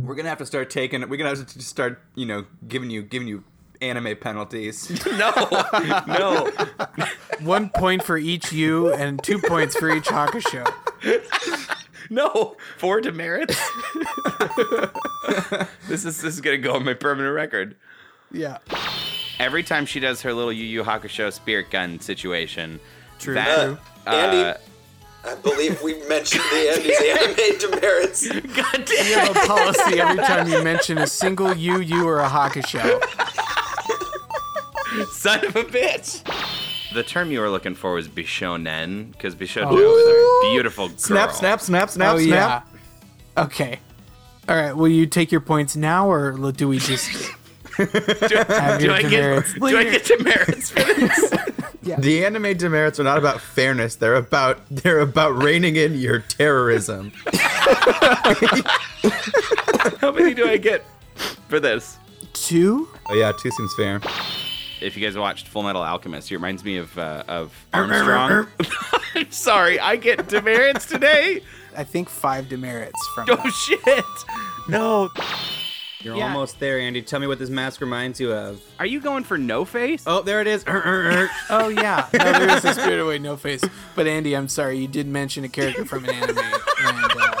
We're gonna have to start taking. We're gonna have to start, you know, giving you giving Yu anime penalties. No, no. One point for each you and two points for each Hakusho. No, four demerits. this is this is gonna go on my permanent record. Yeah. Every time she does her little Yu Yu Hakusho spirit gun situation, True. that true. uh, Andy, I believe we mentioned the Andy's anime demerits. God We damn. have a policy every time you mention a single Yu, Yu, or a Hakusho. Son of a bitch. The term you were looking for was Bishonen, because Bishojo Oh. is a beautiful girl. snap, snap, snap, snap, oh, snap. yeah. Okay. All right. Will you take your points now, or do we just Do, have do your I get demerits do I get demerits for this? The anime demerits are not about fairness. They're about they're about reining in your terrorism. How many do I get for this? two? Oh yeah, two seems fair. If you guys watched Full Metal Alchemist, it reminds me of uh, of Armstrong. I'm sorry, I get demerits today. I think five demerits from. Oh shit! No, You're Yeah. almost there, Andy. Tell me what this mask reminds you of. are you going for no face? Oh, there it is. Er, er, er. Oh yeah, no, there is a Spirit Away No Face. But Andy, I'm sorry, you did mention a character from an anime, and uh,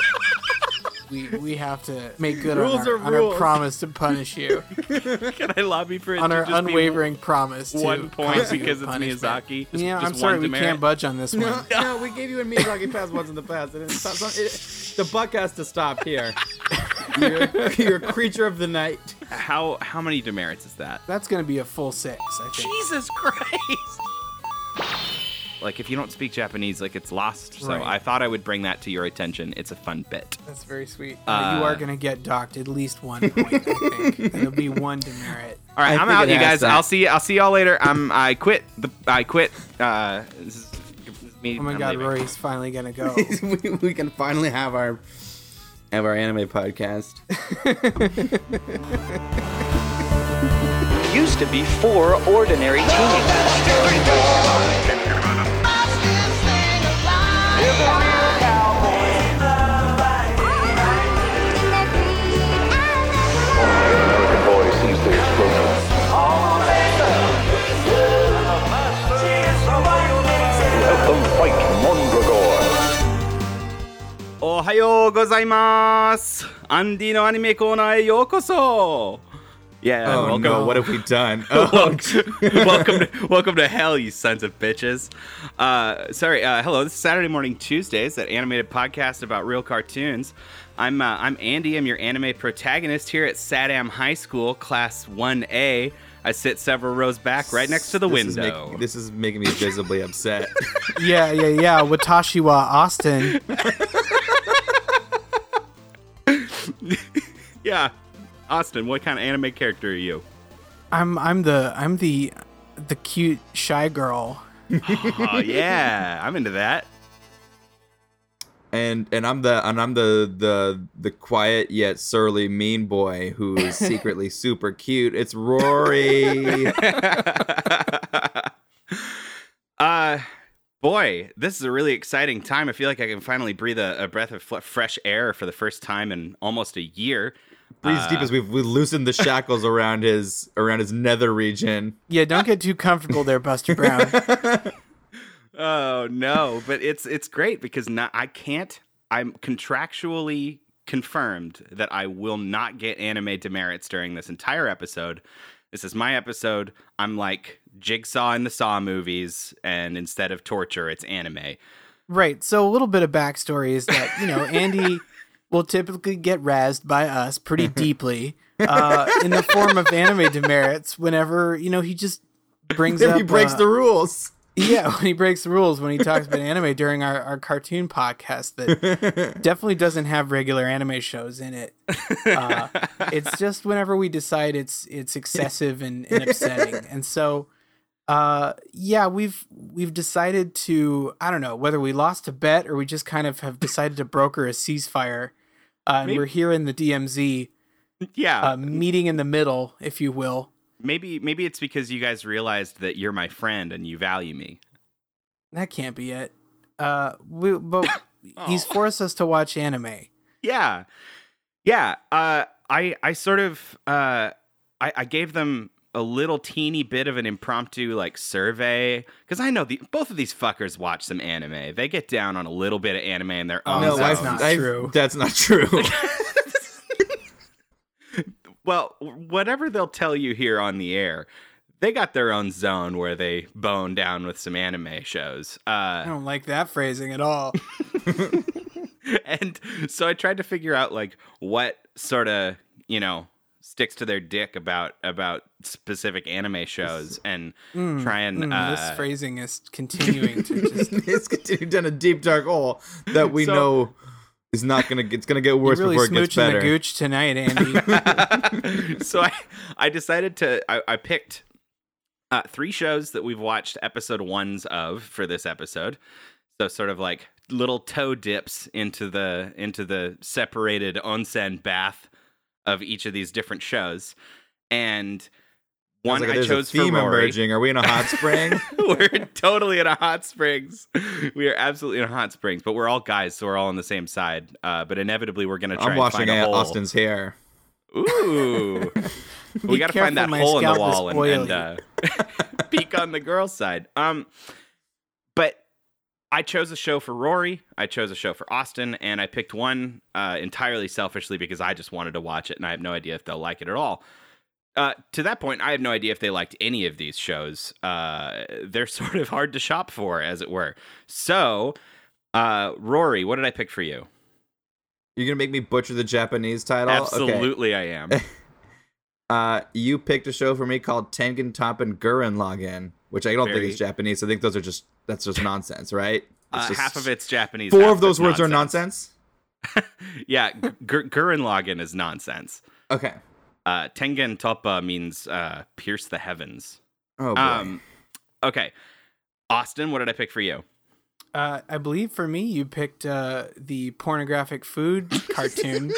we we have to make good Rules on, our, are on our promise to punish you, Can I lobby for it on to our just be unwavering promise. To one point cause it's. Miyazaki? Just- Yeah, just I'm sorry, one we demerit? can't budge on this one. No, no, we gave you a Miyazaki pass once in the past. And it's not, it, the buck has to stop here. You're, you're a creature of the night. How how many demerits is that? That's gonna be a full six, I think. Jesus Christ! Like if you don't speak Japanese, like it's lost. So Right. I thought I would bring that to your attention. It's a fun bit. That's very sweet. Uh, you are gonna get docked at least one point. I think it'll be one demerit. All right, I I'm out, it you has guys. that. I'll see. I'll see y'all later. I'm. I quit. The. I quit. Uh. This is, this is me. Oh my I'm god, leaving. Rory's finally gonna go. we, we can finally have our have our anime podcast. used to be four ordinary teenagers. Ohayo gozaimasu. Andy anime corner e. Yeah. Oh welcome. no, what have we done? Oh, welcome, to, welcome to hell, you sons of bitches. Uh, sorry. Uh, hello. This is Saturday Morning Tuesdays, that animated podcast about real cartoons. I'm uh, I'm Andy. I'm your anime protagonist here at Sadam High School, Class 1A. I sit several rows back, right next to the this is window. make- this is making me visibly upset. yeah, yeah, yeah. Watashi wa Austin. yeah, Austin. What kind of anime character are you? I'm I'm the I'm the the cute shy girl. Oh yeah, I'm into that. and and I'm the and I'm the the the quiet yet surly mean boy who is secretly super cute. It's Rory. uh boy this is a really exciting time i feel like i can finally breathe a, a breath of fl- fresh air for the first time in almost a year Breathes deep Uh, as we've we loosened the shackles around his around his nether region. Yeah, don't get too comfortable there, Buster Brown. oh no but it's it's great because not, i can't i'm contractually confirmed that i will not get anime demerits during this entire episode this is my episode i'm like jigsaw in the saw movies and instead of torture it's anime Right. So a little bit of backstory is that you know Andy will typically get razzed by us pretty deeply uh, in the form of anime demerits whenever you know he just brings up he breaks uh, the rules. Yeah when he breaks the rules when he talks about anime during our, our cartoon podcast that definitely doesn't have regular anime shows in it. Uh, it's just whenever we decide it's it's excessive and, and upsetting, and so uh, yeah, we've we've decided to I don't know whether we lost a bet or we just kind of have decided to broker a ceasefire, uh, and Maybe- we're here in the DMZ, yeah uh, meeting in the middle, if you will. Maybe maybe it's because you guys realized that you're my friend and you value me That can't be it. Uh, we but he's Oh. forced us to watch anime. yeah yeah uh i i sort of uh i i gave them a little teeny bit of an impromptu like survey because i know the both of these fuckers watch some anime they get down on a little bit of anime in their own no, that's zone. not true. That's not true. well whatever they'll tell you here on the air they got their own zone where they bone down with some anime shows uh I don't like that phrasing at all. and so I tried to figure out like what sort of you know sticks to their dick about about specific anime shows and try and Mm, uh, this phrasing is continuing to just. it's continued down a deep dark hole that we So- know is not gonna. It's gonna get worse really before it gets smooching the better. gooch tonight, Andy. so I I decided to I, I picked uh, three shows that we've watched episode ones of for this episode. So sort of like little toe dips into the into the separated onsen bath of each of these different shows, and one like I chose a theme for Rory. emerging. Are we in a hot spring? we're totally in a hot springs. We are absolutely in a hot springs, but we're all guys, so we're all on the same side. Uh, but inevitably, we're gonna try I'm and washing find a Aunt hole. Austin's hair. Ooh. we got to find that hole in the wall and, spoil and uh, peek on the girl's side. Um, but I chose a show for Rory. I chose a show for Austin, and I picked one uh, entirely selfishly because I just wanted to watch it, and I have no idea if they'll like it at all. Uh, to that point, I have no idea if they liked any of these shows. Uh, they're sort of hard to shop for, as it were. So, uh, Rory, what did I pick for you? You're gonna make me butcher the Japanese title? Okay. Absolutely, I am. Uh, you picked a show for me called Tengen Toppa Gurren Lagann, which I don't Very- think is Japanese. I think those are just that's just nonsense, right? Uh, just- half of it's Japanese. Four of those words are nonsense. nonsense. yeah, G- Gur- Gurren Lagann is nonsense. Okay. Uh, Tengen Toppa means uh, pierce the heavens. Oh boy. Um, okay, Austin, what did I pick for you? Uh, I believe for me, you picked uh, the pornographic food cartoon,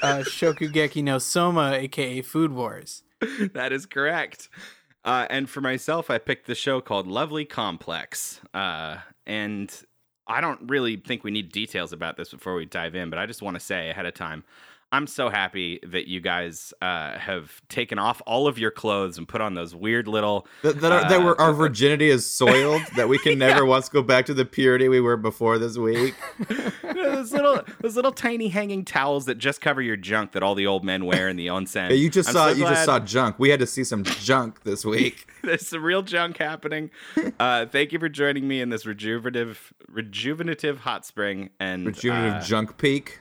uh, Shokugeki no Soma, aka Food Wars. that is correct. Uh, and for myself, I picked the show called Lovely Complex. Uh, and I don't really think we need details about this before we dive in, but I just want to say ahead of time, I'm so happy that you guys uh, have taken off all of your clothes and put on those weird little that, that, are, that uh, were, our virginity is soiled. that we can never once go back to the purity we were before this week. those little those little tiny hanging towels that just cover your junk that all the old men wear in the onsen. Hey, you just I'm saw so you just saw junk. We had to see some junk this week. There's some real junk happening. Uh, thank you for joining me in this rejuvenative rejuvenative hot spring and Rejuvenative uh, junk peak.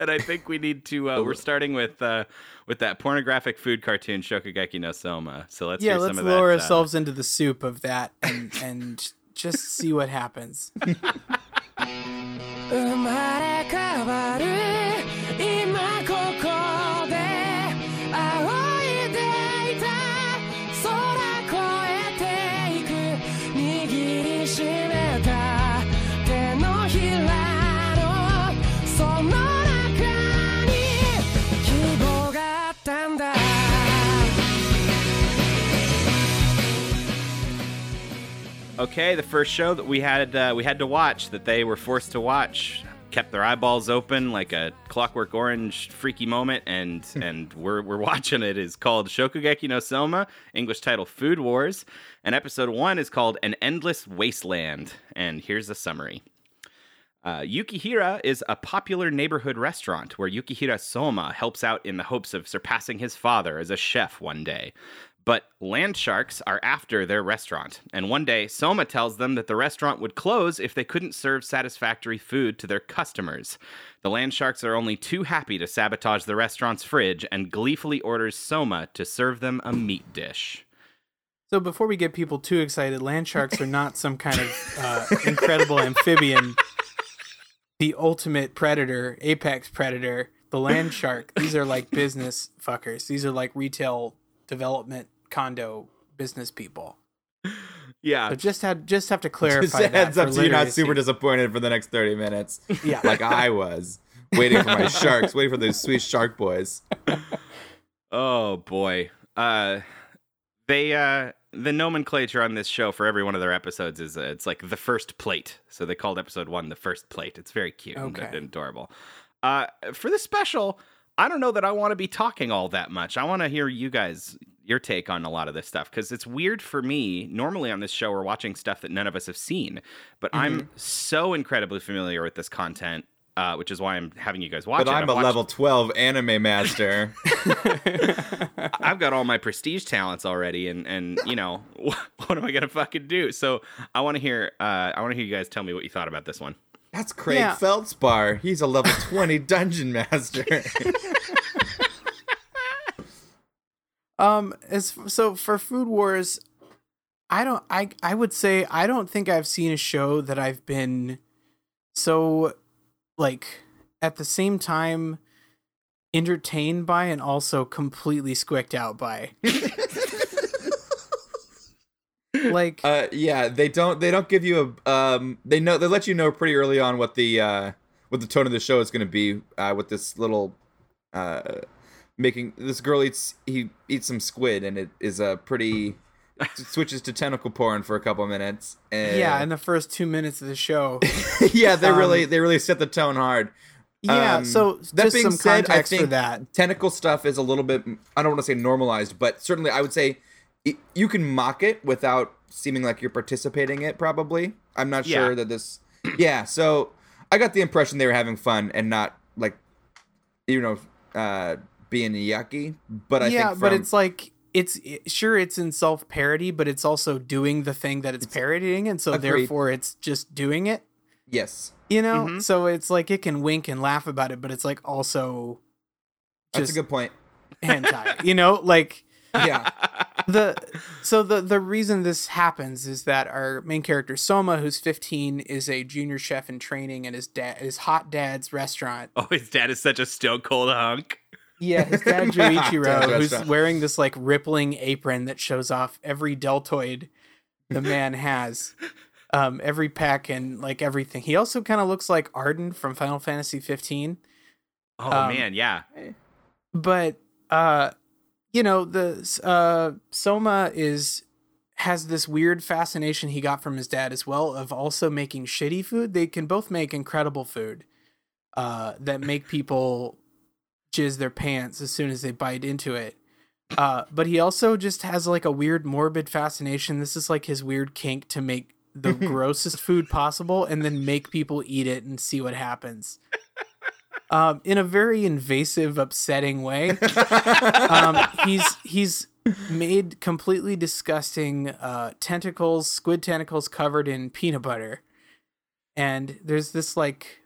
And I think we need to. Uh, we're starting with uh, with that pornographic food cartoon Shokugeki no Soma. So let's yeah, hear let's some lower of that. uh, ourselves into the soup of that and and just see what happens. Okay, the first show that we had uh, we had to watch that they were forced to watch. Kept their eyeballs open like a Clockwork Orange freaky moment, and and we're we're watching it. Is called Shokugeki no Soma, English title Food Wars, and episode one is called An Endless Wasteland, and here's a summary. Uh, Yukihira is a popular neighborhood restaurant where Yukihira Soma helps out in the hopes of surpassing his father as a chef one day. But land sharks are after their restaurant, and one day Soma tells them that the restaurant would close if they couldn't serve satisfactory food to their customers. The land sharks are only too happy to sabotage the restaurant's fridge and gleefully orders Soma to serve them a meat dish. So before we get people too excited, land sharks are not some kind of uh, incredible amphibian. The ultimate predator, apex predator, the land shark. These are like business fuckers. These are like retail development condo business people. Yeah, So just had just have to Just clarify a that. heads up for so you're not super disappointed for the next 30 minutes. Yeah. Like I was. Waiting for my sharks, waiting for those sweet shark boys. Oh boy. Uh they uh the nomenclature on this show for every one of their episodes is uh, it's like the first plate. So they called episode 1 the first plate. It's very cute and- Okay. and adorable. Uh, for the special, I don't know that I want to be talking all that much. I want to hear you guys your take on a lot of this stuff because it's weird for me. Normally on this show, we're watching stuff that none of us have seen, but I'm so incredibly familiar with this content. Uh, which is why I'm having you guys watch But it. I'm I've a watched- level 12 anime master. I've got all my prestige talents already, and and you know what, what am I gonna fucking do? So I want to hear. Uh, I want to hear you guys tell me what you thought about this one. That's Craig Yeah. Feldspar. He's a level 20 dungeon master. Um, as so for Food Wars, I don't. I I would say I don't think I've seen a show that I've been so like at the same time entertained by and also completely squicked out by. like uh, yeah, they don't they don't give you a um they know they let you know pretty early on what the uh what the tone of the show is going to be uh with this little uh making this girl eats he eats some squid and it is a pretty switches to tentacle porn for a couple minutes and yeah, in the first two minutes of the show. yeah they um, really they really set the tone hard Yeah, Um, so that just being some said, I context for think that. tentacle stuff is a little bit I don't want to say normalized, but certainly I would say you can mock it without seeming like you're participating it probably. I'm not Yeah. sure that this Yeah, so I got the impression they were having fun and not like you know uh being yucky, but I yeah, think but it's like it's it, sure it's in self parody, but it's also doing the thing that it's parodying, and so Agreed. therefore it's just doing it. yes. You know, Mhm. so it's like it can wink and laugh about it, but it's like also That's a good point. hentai. you know, like Yeah. the so the the reason this happens is that our main character Soma, who's 15, is a junior chef in training at his dad his hot dad's restaurant. Oh, his dad is such a stone cold hunk. Yeah, his dad Dad's Joichiro, who's wearing this like rippling apron that shows off every deltoid the man has. Um, every pack and like everything. He also kind of looks like Ardyn from Final Fantasy 15. Oh Um, man, yeah. but uh you know the uh soma is has this weird fascination he got from his dad as well of also making shitty food. They can both make incredible food uh that make people jizz their pants as soon as they bite into it. Uh but he also just has like a weird morbid fascination. This is like his weird kink to make the grossest food possible and then make people eat it and see what happens um, in a very invasive, upsetting way. um, he's he's made completely disgusting uh, tentacles, squid tentacles covered in peanut butter, and there's this like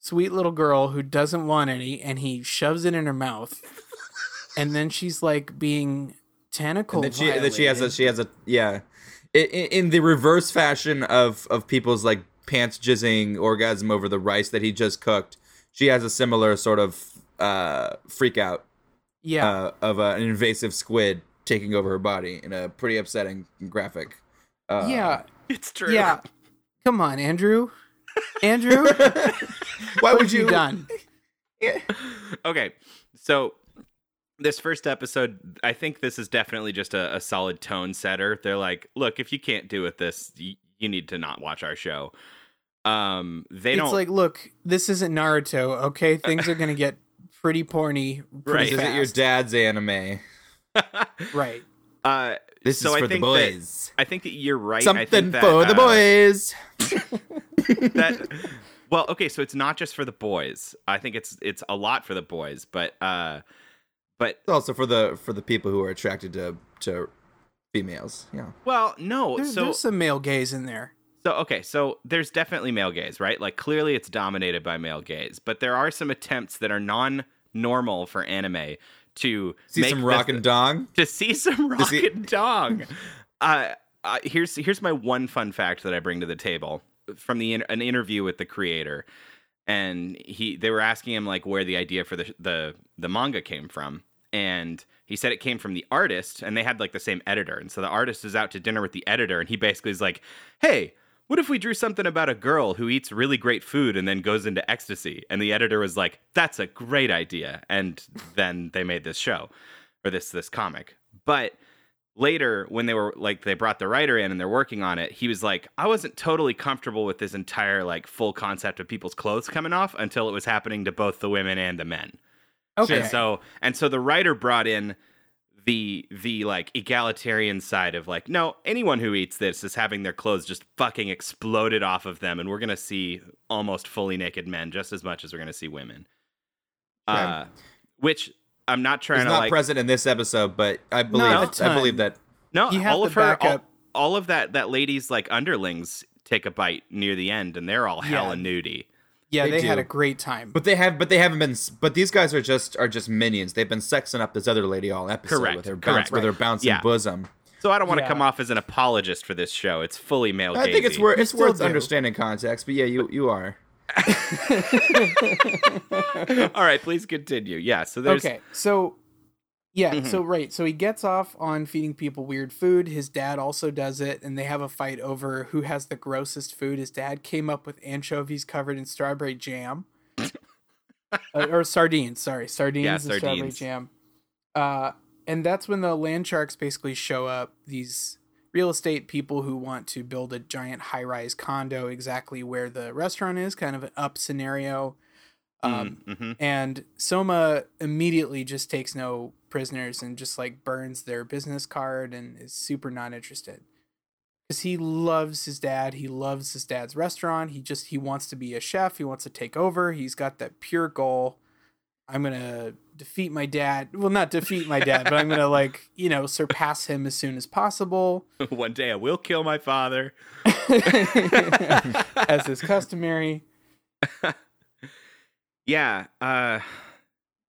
sweet little girl who doesn't want any, and he shoves it in her mouth, and then she's like being tentacle. And then she, then she has a she has a yeah, in, in the reverse fashion of of people's like pants jizzing orgasm over the rice that he just cooked. She has a similar sort of uh, freak out yeah. uh, of uh, an invasive squid taking over her body in a pretty upsetting graphic. Uh, yeah, It's true. yeah. Come on, Andrew. Andrew, Why what would you you? done? Okay, so this first episode, I think this is definitely just a, a solid tone setter. They're like, look, if you can't do with this, y- you need to not watch our show. Um, they it's don't like, look, this isn't Naruto, okay? Things are gonna get pretty porny, pretty Right. Is it your dad's anime? Right. uh, This so is I for the think boys. That, I think that you're right. I Something think that, for the uh, boys. that well okay so it's not just for the boys i think it's it's a lot for the boys but uh but It's also for the for the people who are attracted to to females. Yeah. well no There's, so there's some male gaze in there. So okay so there's definitely male gaze right like clearly it's dominated by male gaze but there are some attempts that are non-normal for anime to See make some the- rock and dong. to see some rock see- and dong. Uh, uh, here's here's my one fun fact that I bring to the table from the in- an interview with the creator, and he they were asking him like where the idea for the the the manga came from, and he said it came from the artist, and they had like the same editor, and so the artist is out to dinner with the editor, and he basically is like, hey. What if we drew something about a girl who eats really great food and then goes into ecstasy? And the editor was like, "That's a great idea." And then they made this show or this this comic. But later when they were like they brought the writer in and they're working on it he was like i wasn't totally comfortable with this entire like full concept of people's clothes coming off until it was happening to both the women and the men Okay. and so and so the writer brought in the the like egalitarian side of like no anyone who eats this is having their clothes just fucking exploded off of them and we're gonna see almost fully naked men just as much as we're gonna see women uh which i'm not trying He's to not like present in this episode, but I believe a I ton. believe that. no You have all of her all, all of that that lady's like underlings take a bite near the end and they're all hella Yeah. nudie yeah, They they, had a great time. But they have, but they haven't been. But these guys are just are just minions. They've been sexing up this other lady all episode Correct, with her correct. bounce, with her bouncing Yeah. bosom. so i don't want to Yeah. come off as an apologist for this show it's fully male I think it's worth it's worth do. understanding context. But yeah, you you are. all right please continue yeah so there's okay, so yeah, Mhm. so right, so he gets off on feeding people weird food. His dad also does it, and they have a fight over who has the grossest food. His dad came up with anchovies covered in strawberry jam, uh, or sardines. Sorry, sardines Yeah, and strawberry jam. Uh, and that's when the land sharks basically show up. These real estate people who want to build a giant high-rise condo exactly where the restaurant is, kind of an up scenario. Um, mhm. and Soma immediately just takes no prisoners and just like burns their business card and is super not interested. Because he loves his dad, he loves his dad's restaurant. He just he wants to be a chef. He wants to take over. He's got that pure goal. I'm gonna defeat my dad. Well, not defeat my dad, but I'm gonna like you know surpass him as soon as possible, One day I will kill my father. as is customary. Yeah, uh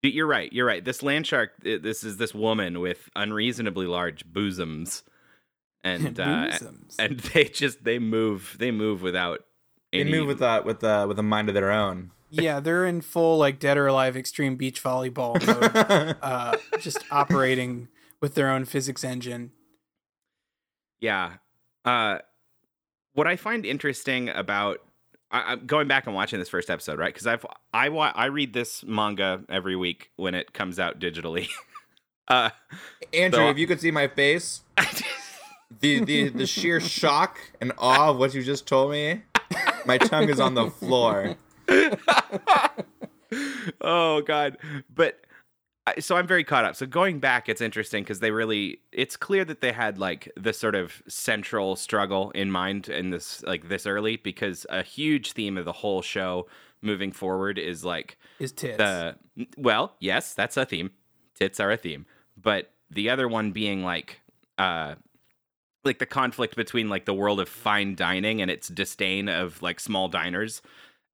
you're right. You're right. This land shark this is this woman with unreasonably large bosoms. And uh and they just they move they move without They move with uh, with uh, with a mind of their own. Yeah, they're in full like dead or alive extreme beach volleyball mode, uh, just operating with their own physics engine. Yeah. Uh, what I find interesting about I, I'm going back and watching this first episode, right? Because I've I wa- I read this manga every week when it comes out digitally. uh, Andrew, So- if you could see my face, the, the the sheer shock and awe of what you just told me, my tongue is on the floor. oh god but so i'm very caught up. So going back it's interesting because they really it's clear that they had like the sort of central struggle in mind in this like this early because a huge theme of the whole show moving forward is like Is tits. the well yes that's a theme. Tits are a theme. But the other one being like uh like the conflict between like the world of fine dining and its disdain of like small diners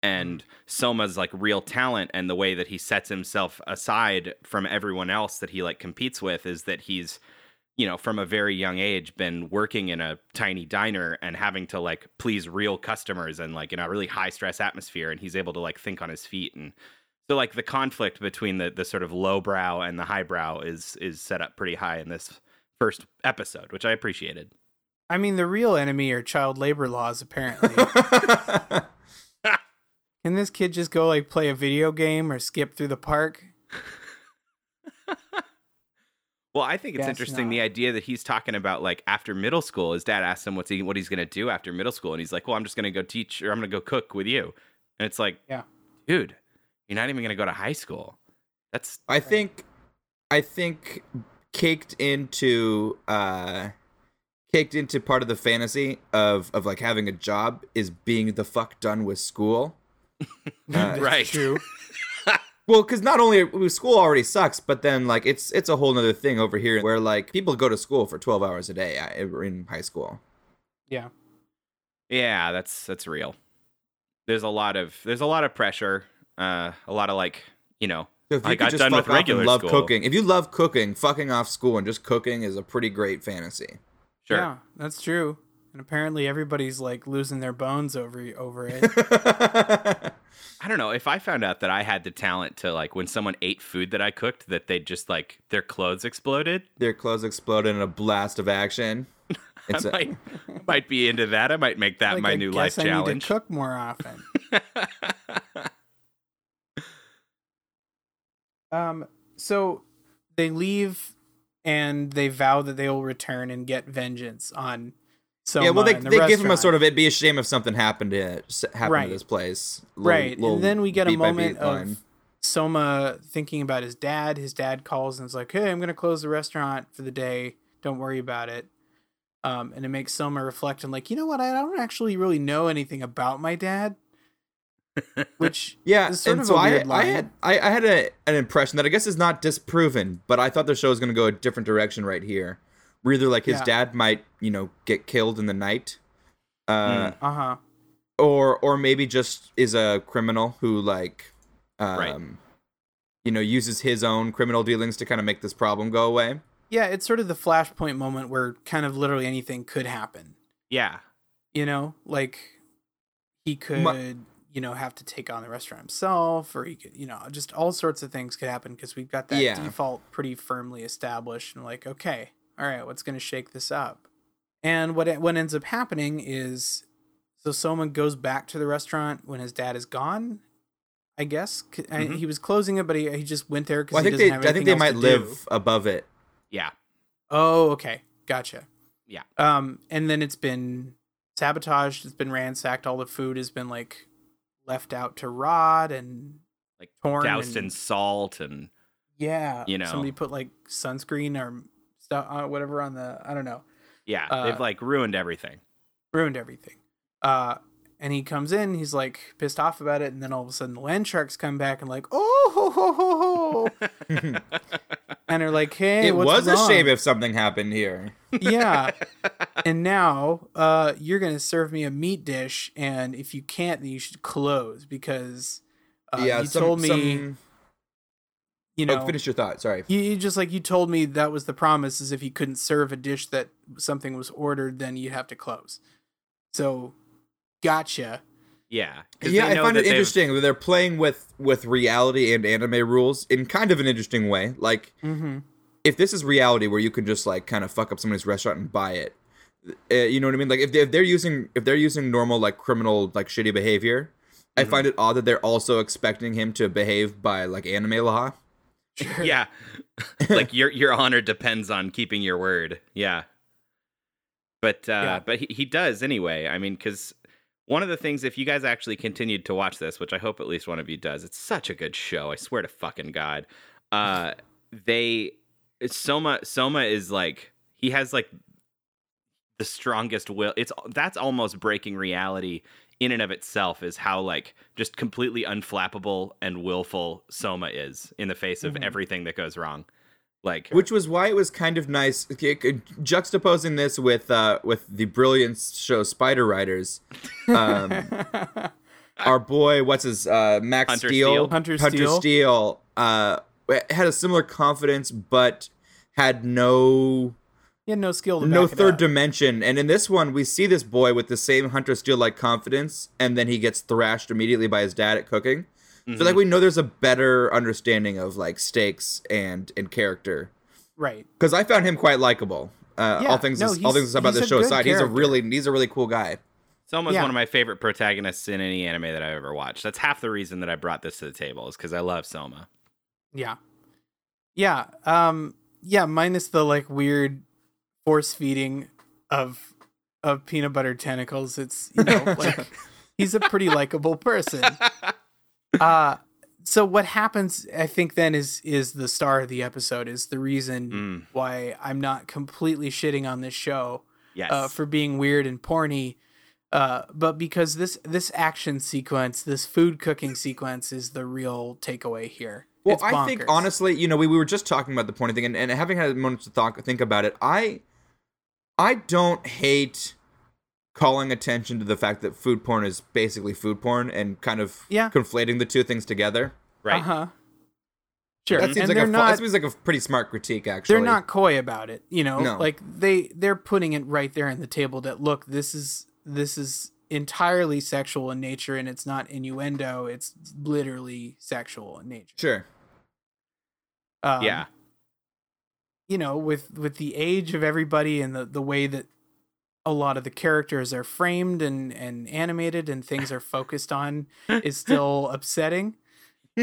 and mm-hmm. Soma's like real talent and the way that he sets himself aside from everyone else that he like competes with is that he's you know from a very young age been working in a tiny diner and having to like please real customers and like in a really high stress atmosphere and he's able to like think on his feet. And so like the conflict between the the sort of lowbrow and the highbrow is is set up pretty high in this first episode which I appreciated. I mean, the real enemy are child labor laws. Apparently, can this kid just go like play a video game or skip through the park? Well, I think it's Guess interesting the idea that he's talking about like after middle school. His dad asked him what's he what he's gonna do after middle school, and he's like, "Well, I'm just gonna go teach or I'm gonna go cook with you." And it's like, Yeah. dude, you're not even gonna go to high school. That's I think, I think, caked into uh, caked into part of the fantasy of of like having a job is being the fuck done with school. Uh, right. True. Well, because not only school already sucks, but then like it's it's a whole other thing over here where like people go to school for twelve hours a day in high school. Yeah. Yeah, that's that's real. There's a lot of there's a lot of pressure. Uh, a lot of like you know. So if you I got just done fuck with off regular and love school. cooking, if you love cooking, fucking off school and just cooking is a pretty great fantasy. Sure. Yeah, that's true. And apparently, everybody's like losing their bones over over it. I don't know if I found out that I had the talent to like when someone ate food that I cooked that they just like their clothes exploded. Their clothes exploded in a blast of action. It's I a, might might be into that. I might make that Like, my I new life I challenge. Need to cook more often. Um, so they leave and they vow that they will return and get vengeance on. Soma yeah, well, they, the they give him a sort of it'd be a shame if something happened to it, happened Right. to this place. Little- right, little and then we get a moment beat line. of Soma thinking about his dad. His dad calls and is like, "Hey, I'm gonna close the restaurant for the day. Don't worry about it." Um, and it makes Soma reflect and like, you know what? I don't actually really know anything about my dad. Which Yeah, is sort and of so a I, weird I had I, I had a, an impression that I guess is not disproven, but I thought the show was going to go a different direction right here. Where either like his Yeah. dad might you know get killed in the night, uh, uh huh. or or maybe just is a criminal who like, um, Right. you know, uses his own criminal dealings to kind of make this problem go away. Yeah, it's sort of the flashpoint moment where kind of literally anything could happen. Yeah. You know, like he could, My- you know, have to take on the restaurant himself, or he could, you know, just all sorts of things could happen because we've got that Yeah. default pretty firmly established. And like, okay, all right, what's going to shake this up? And what it, what ends up happening is, so Soma goes back to the restaurant when his dad is gone. I guess C- I- he was closing it, but he, he just went there because Well, I he think doesn't they have I think they else might live do. above it. Yeah. Oh, okay. Gotcha. Yeah. Um, and then it's been sabotaged, it's been ransacked, all the food has been like left out to rot and Like torn doused and- in salt and yeah. You know. Somebody put like sunscreen or stuff uh, whatever on the I don't know. yeah, Uh, they've like ruined everything. Ruined everything. Uh and he comes in, he's like pissed off about it, and then all of a sudden the land sharks come back and like, oh ho ho ho ho and they're like, hey, it what's was a shame if something happened here. yeah and now uh you're gonna serve me a meat dish and if you can't then you should close because uh, yeah, you some, told me some- you know oh, finish your thought. Sorry. you, you just like you told me that was the promise is if you couldn't serve a dish that something was ordered then you'd have to close so gotcha Yeah. yeah they i find that it they've- interesting that they're playing with with reality and anime rules in kind of an interesting way like mm-hmm if this is reality where you can just like kind of fuck up somebody's restaurant and buy it uh, you know what i mean like if, they, if they're using if they're using normal like criminal like shitty behavior i Mm-hmm. find it odd that they're also expecting him to behave by like anime law sure Yeah. like your your honor depends on keeping your word. Yeah. But uh Yeah. but he, he does anyway. I mean cuz one of the things if you guys actually continued to watch this, which I hope at least one of you does. It's such a good show. I swear to fucking god. Uh they Soma Soma is like he has like the strongest will. It's that's almost breaking reality in and of itself is how like just completely unflappable and willful Soma is in the face of Mhm. everything that goes wrong. Like which was why it was kind of nice okay, okay, juxtaposing this with uh with the brilliant show spider riders um our boy what's his uh max Steel Hunter steele Steele? Hunter hunter Steele. steele uh had a similar confidence but had no you had no skill to no back it third up. dimension and in this one we see this boy with the same hunter Steele like confidence and then he gets thrashed immediately by his dad at cooking so like we know there's a better understanding of like stakes and and character right because I found him quite likable. Uh, Yeah, all things, no, all things about this show good aside, he's a really, he's a really cool guy. Soma's Yeah. one of my favorite protagonists in any anime that I've ever watched. That's half the reason that I brought this to the table is because I love Soma. Yeah. Yeah. Um yeah, minus the like weird force feeding of of peanut butter tentacles. It's you know, like he's a pretty likable person. Uh so what happens I think then is is the star of the episode is the reason Mm. why I'm not completely shitting on this show Yes. uh, for being weird and porny. Uh, but because this this action sequence, this food cooking sequence, is the real takeaway here. Well, I think honestly, you know, we, we were just talking about the porn thing, and, and having had a moment to think about it, I, I don't hate calling attention to the fact that food porn is basically food porn and kind of Yeah. conflating the two things together. right. Uh huh. Sure, That seems and like a not that seems like a pretty smart critique, actually. they're not coy about it. You know, No. like they they're putting it right there on the table. That look, this is this is entirely sexual in nature, and it's not innuendo. It's literally sexual in nature. Sure. Um, yeah. You know with with the age of everybody and the the way that a lot of the characters are framed and and animated and things are focused on is still upsetting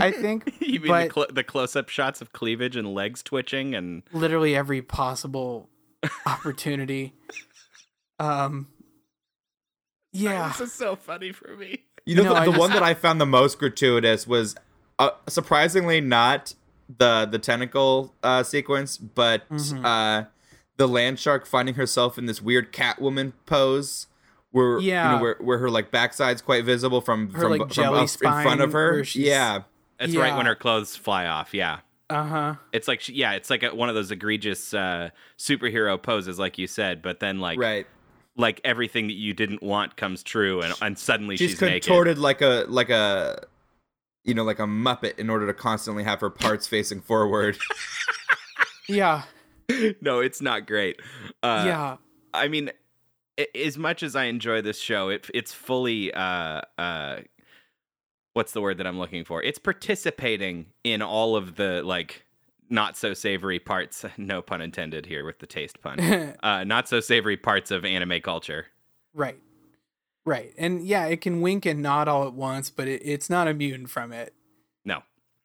I think. You mean but the, clo- the close-up shots of cleavage and legs twitching and literally every possible opportunity. Um. Yeah. this is so funny for me. You know, No, the, the just- one that I found the most gratuitous was uh, surprisingly not the the tentacle uh, sequence, but Mhm. uh, the land shark finding herself in this weird Catwoman pose, where you Yeah. know, where, where her like backside's quite visible from Her, from, like, from jelly up in front of her. where she's- Yeah, It's right when her clothes fly off. Yeah. Uh huh. It's like she, yeah, it's like a, one of those egregious uh, superhero poses, like you said. But then, like, right. like everything that you didn't want comes true, and, and suddenly She's, she's, naked. contorted like a like a you know like a muppet in order to constantly have her parts facing forward. Yeah. no, it's not great. Uh, yeah. I mean, as much as I enjoy this show, it it's fully uh uh what's the word that I'm looking for? It's participating in all of the like not so savory parts, no pun intended here with the taste pun. uh not so savory parts of anime culture. Right. Right. And yeah, it can wink and nod all at once, but it, it's not immune from it. No.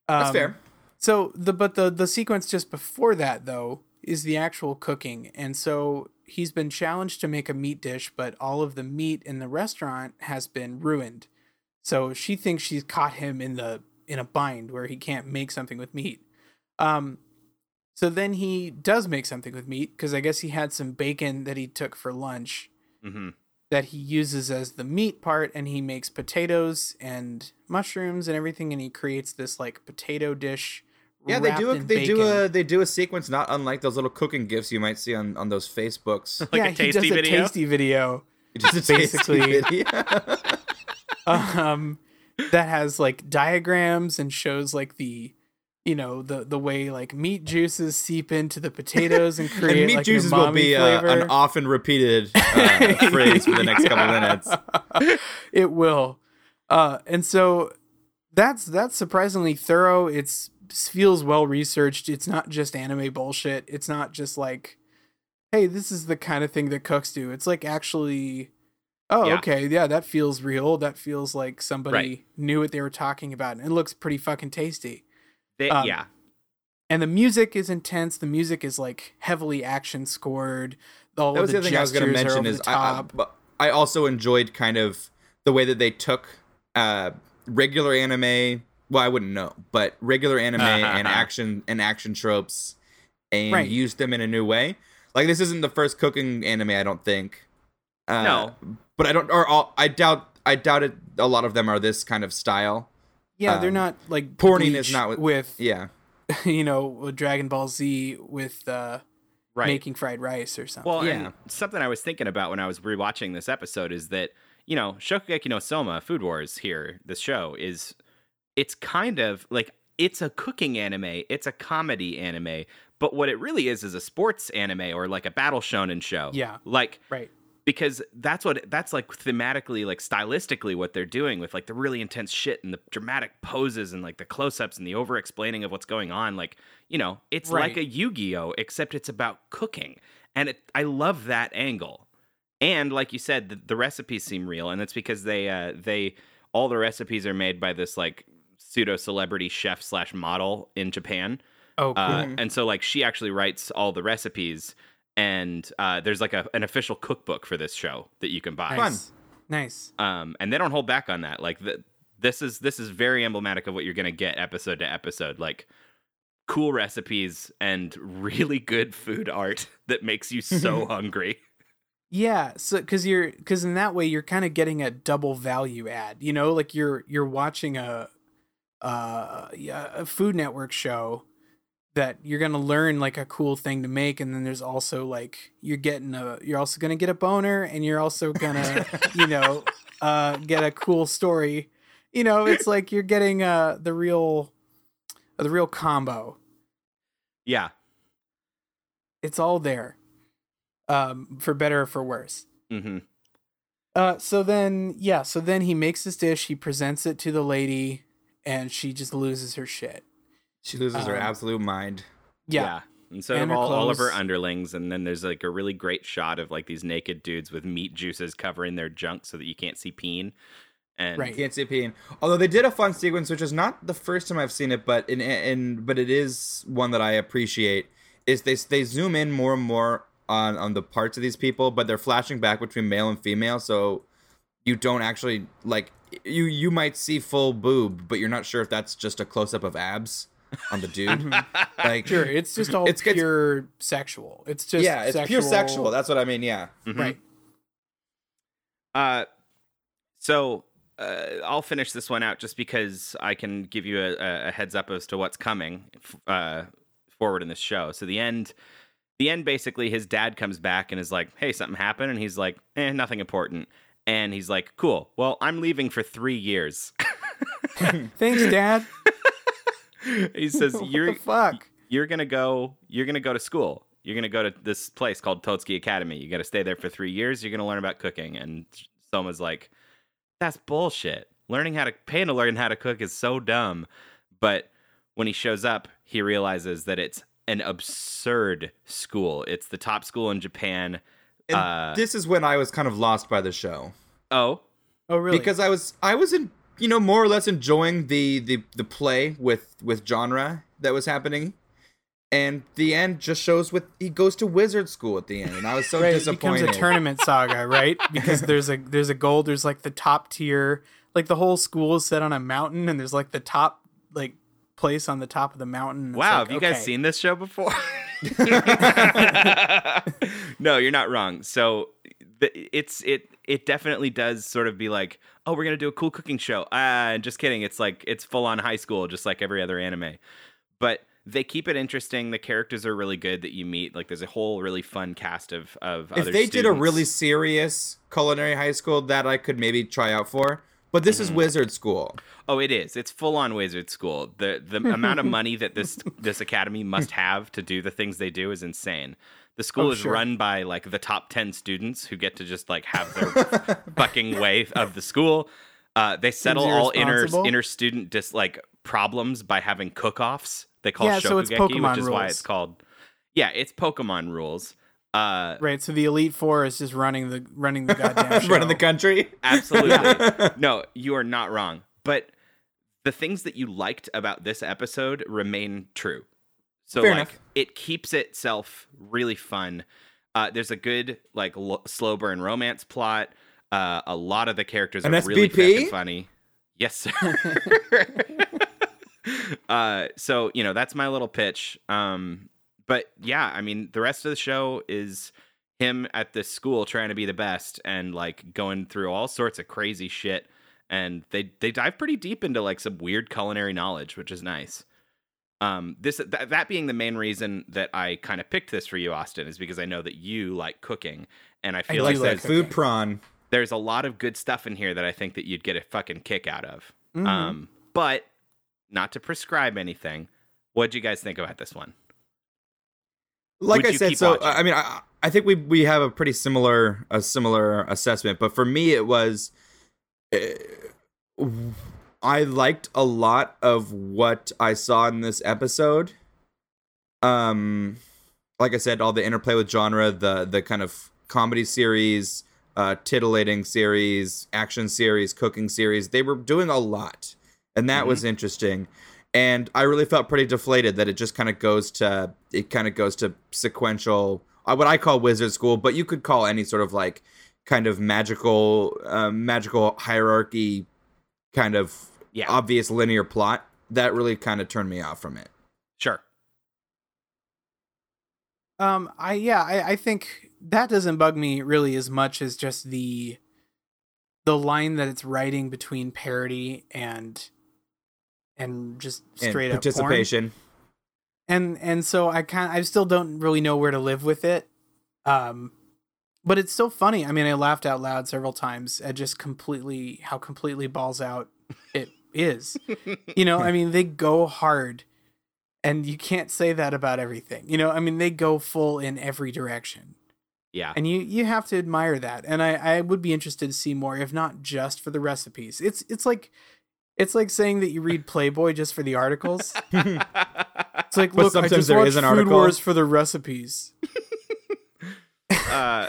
That's Um, fair. So the but the the sequence just before that though is the actual cooking. And so he's been challenged to make a meat dish, but all of the meat in the restaurant has been ruined. So she thinks she's caught him in the in a bind where he can't make something with meat. Um so then he does make something with meat because I guess he had some bacon that he took for lunch Mhm. That he uses as the meat part and he makes potatoes and mushrooms and everything and he creates this like potato dish Yeah, they do. A, wrapped in they do a they do a sequence not unlike those little cooking gifs you might see on on those Facebooks. Like yeah, a he tasty does a tasty video just a Basically- video. um that has like diagrams and shows like the you know the the way like meat juices seep into the potatoes and create and meat like juices will be uh, an often repeated uh, phrase for the next couple minutes. it will. Uh, and so that's that's surprisingly thorough. It's feels well researched. It's not just anime bullshit. It's not just like, hey, this is the kind of thing that cooks do. It's like actually, oh, Yeah. okay, yeah, that feels real. That feels like somebody Right. knew what they were talking about, and it looks pretty fucking tasty. They, Um, yeah. And the music is intense. The music is like heavily action scored. All That was the, the other thing I was going to mention is I, I, I also enjoyed kind of the way that they took uh, regular anime. Well, I wouldn't know, but regular anime and action and action tropes, and Right. used them in a new way. Like this isn't the first cooking anime, I don't think. Uh, No. but I don't, or all, I doubt, I doubt it. A lot of them are this kind of style. Yeah, they're um, not like porning is not with- with Yeah, you know, with Dragon Ball Z with uh, Right. making fried rice or something. Well, Yeah. something I was thinking about when I was rewatching this episode is that, you know, Shokugeki no Soma, Food Wars here, this show is it's kind of like it's a cooking anime, it's a comedy anime, but what it really is is a sports anime or like a battle shonen show. Yeah. Like right. Because that's what that's like thematically like stylistically what they're doing with like the really intense shit and the dramatic poses and like the close-ups and the over explaining of what's going on like you know it's like a yu-gi-oh except it's about cooking. And it, i love that angle. And like you said the, the recipes seem real and it's because they uh they all the recipes are made by this like pseudo celebrity chef slash model in japan. Oh, cool. uh, and so like she actually writes all the recipes and uh, there's like a, an official cookbook for this show that you can buy. Nice. Nice. um, and they don't hold back on that. Like the, this is this is very emblematic of what you're going to get episode to episode. Like cool recipes and really good food art that makes you so hungry. Yeah, so cuz you're cuz in that way you're kind of getting a double value add, you know, like you're you're watching a uh a Food Network show that you're going to learn like a cool thing to make and then there's also like you're getting a you're also to get a boner and you're also going to, you know, uh get a cool story. You know, it's like you're getting uh the real the real combo. yeah It's all there. Um for better or for worse. hmm Uh, so then, yeah, so then he makes this dish, he presents it to the lady, and she just loses her shit. She loses her Um, absolute mind. Yeah. And so And of her all, all of her underlings, and then there's like a really great shot of like these naked dudes with meat juices covering their junk so that you can't see peen. And Right. Can't see peen. Although they did a fun sequence, which is not the first time I've seen it, but in in but it is one that I appreciate. Is they they zoom in more and more on on the parts of these people, but they're flashing back between male and female, so you don't actually like you you might see full boob, but you're not sure if that's just a close up of abs on the dude. like Sure, it's just all It's- it's- pure sexual. It's just yeah, it's pure sexual. That's what I mean. Yeah. Mhm. right. Uh, so uh, I'll finish this one out just because I can give you a, a heads up as to what's coming uh, forward in this show. So the end, the end. Basically, his dad comes back and is like, "Hey, something happened," and he's like, "Eh, nothing important." And he's like, "Cool. Well, I'm leaving for three years." Thanks, Dad. He says, "You're the fuck? you're gonna go you're gonna go to school you're gonna go to this place called Totsuki Academy. You gotta stay there for three years, you're gonna learn about cooking. And Soma's like, That's bullshit. Learning how to paying to learn how to cook is so dumb. But when he shows up, he realizes that it's an absurd school. It's the top school in Japan. And Uh, this is when I was kind of lost by the show. Oh, Oh, really? because I was I was in you know more or less enjoying the the the play with with genre that was happening, and the end just shows with he goes to wizard school at the end, and I was so right, it becomes a tournament saga, right? Because there's a there's a goal. There's like the top tier, like the whole school is set on a mountain, and there's like the top like place on the top of the mountain. wow. like, have you guys seen this show before? no, you're not wrong. So th- it's it it definitely does sort of be like, oh, we're gonna do a cool cooking show. Ah, just kidding. It's like it's full on high school, just like every other anime. But they keep it interesting. The characters are really good that you meet. Like there's a whole really fun cast of of If they did a really serious culinary high school, that I could maybe try out for. But this Mm-hmm. is wizard school. Oh, it is. It's full on wizard school. The the amount of money that this this academy must have to do the things they do is insane. The school Oh, is sure. run by like the top 10 students who get to just like have their fucking way of the school. Uh, they settle all inner inner student dis like problems by having cook-offs. They call Yeah, so it's shokugeki, Pokemon which is why it's called Yeah, it's Pokemon rules. Uh Right, so the elite four is just running the running the goddamn. Running the country. Absolutely. no, you are not wrong. But the things that you liked about this episode remain true. So Fair like enough. it keeps itself really fun. Uh, there's a good like lo- slow burn romance plot. Uh, a lot of the characters An are really SBP? fucking funny. Yes, sir. uh, so you know that's my little pitch. Um, but yeah, I mean the rest of the show is him at this school trying to be the best and like going through all sorts of crazy shit. And they they dive pretty deep into like some weird culinary knowledge, which is nice. Um, this th- that being the main reason that I kind of picked this for you, Austin, is because I know that you like cooking, and I feel do like like there's. Food prawn. there's a lot of good stuff in here that I think that you'd get a fucking kick out of. Mhm. Um, but not to prescribe anything. What'd you guys think about this one? like Would I said, so watching? I mean, I, I think we we have a pretty similar a similar assessment, but for me, it was. uh, I liked a lot of what I saw in this episode. Um, like I said, all the interplay with genre, the the kind of comedy series, uh, titillating series, action series, cooking series. They were doing a lot, and that was interesting. And I really felt pretty deflated that it just kind of goes to it kind of goes to sequential, uh, what I call wizard school, but you could call any sort of like kind of magical, uh, magical hierarchy, kind of Yeah. obvious linear plot. That really kind of turned me off from it. Sure. Um, I yeah, I, I think that doesn't bug me really as much as just the the line that it's writing between parody and and just And straight up porn. participation. and and so I kind I still don't really know where to live with it. Um, but it's still funny. I mean, I laughed out loud several times at just completely how completely balls out it is. you know, I mean, they go hard, and you can't say that about everything. You know, I mean, they go full in every direction, Yeah. and you you have to admire that. And I I would be interested to see more, if not just for the recipes. It's it's like. It's like saying that you read Playboy just for the articles. It's like, But look, I sometimes just there watched is an Food article. Wars for the recipes. uh,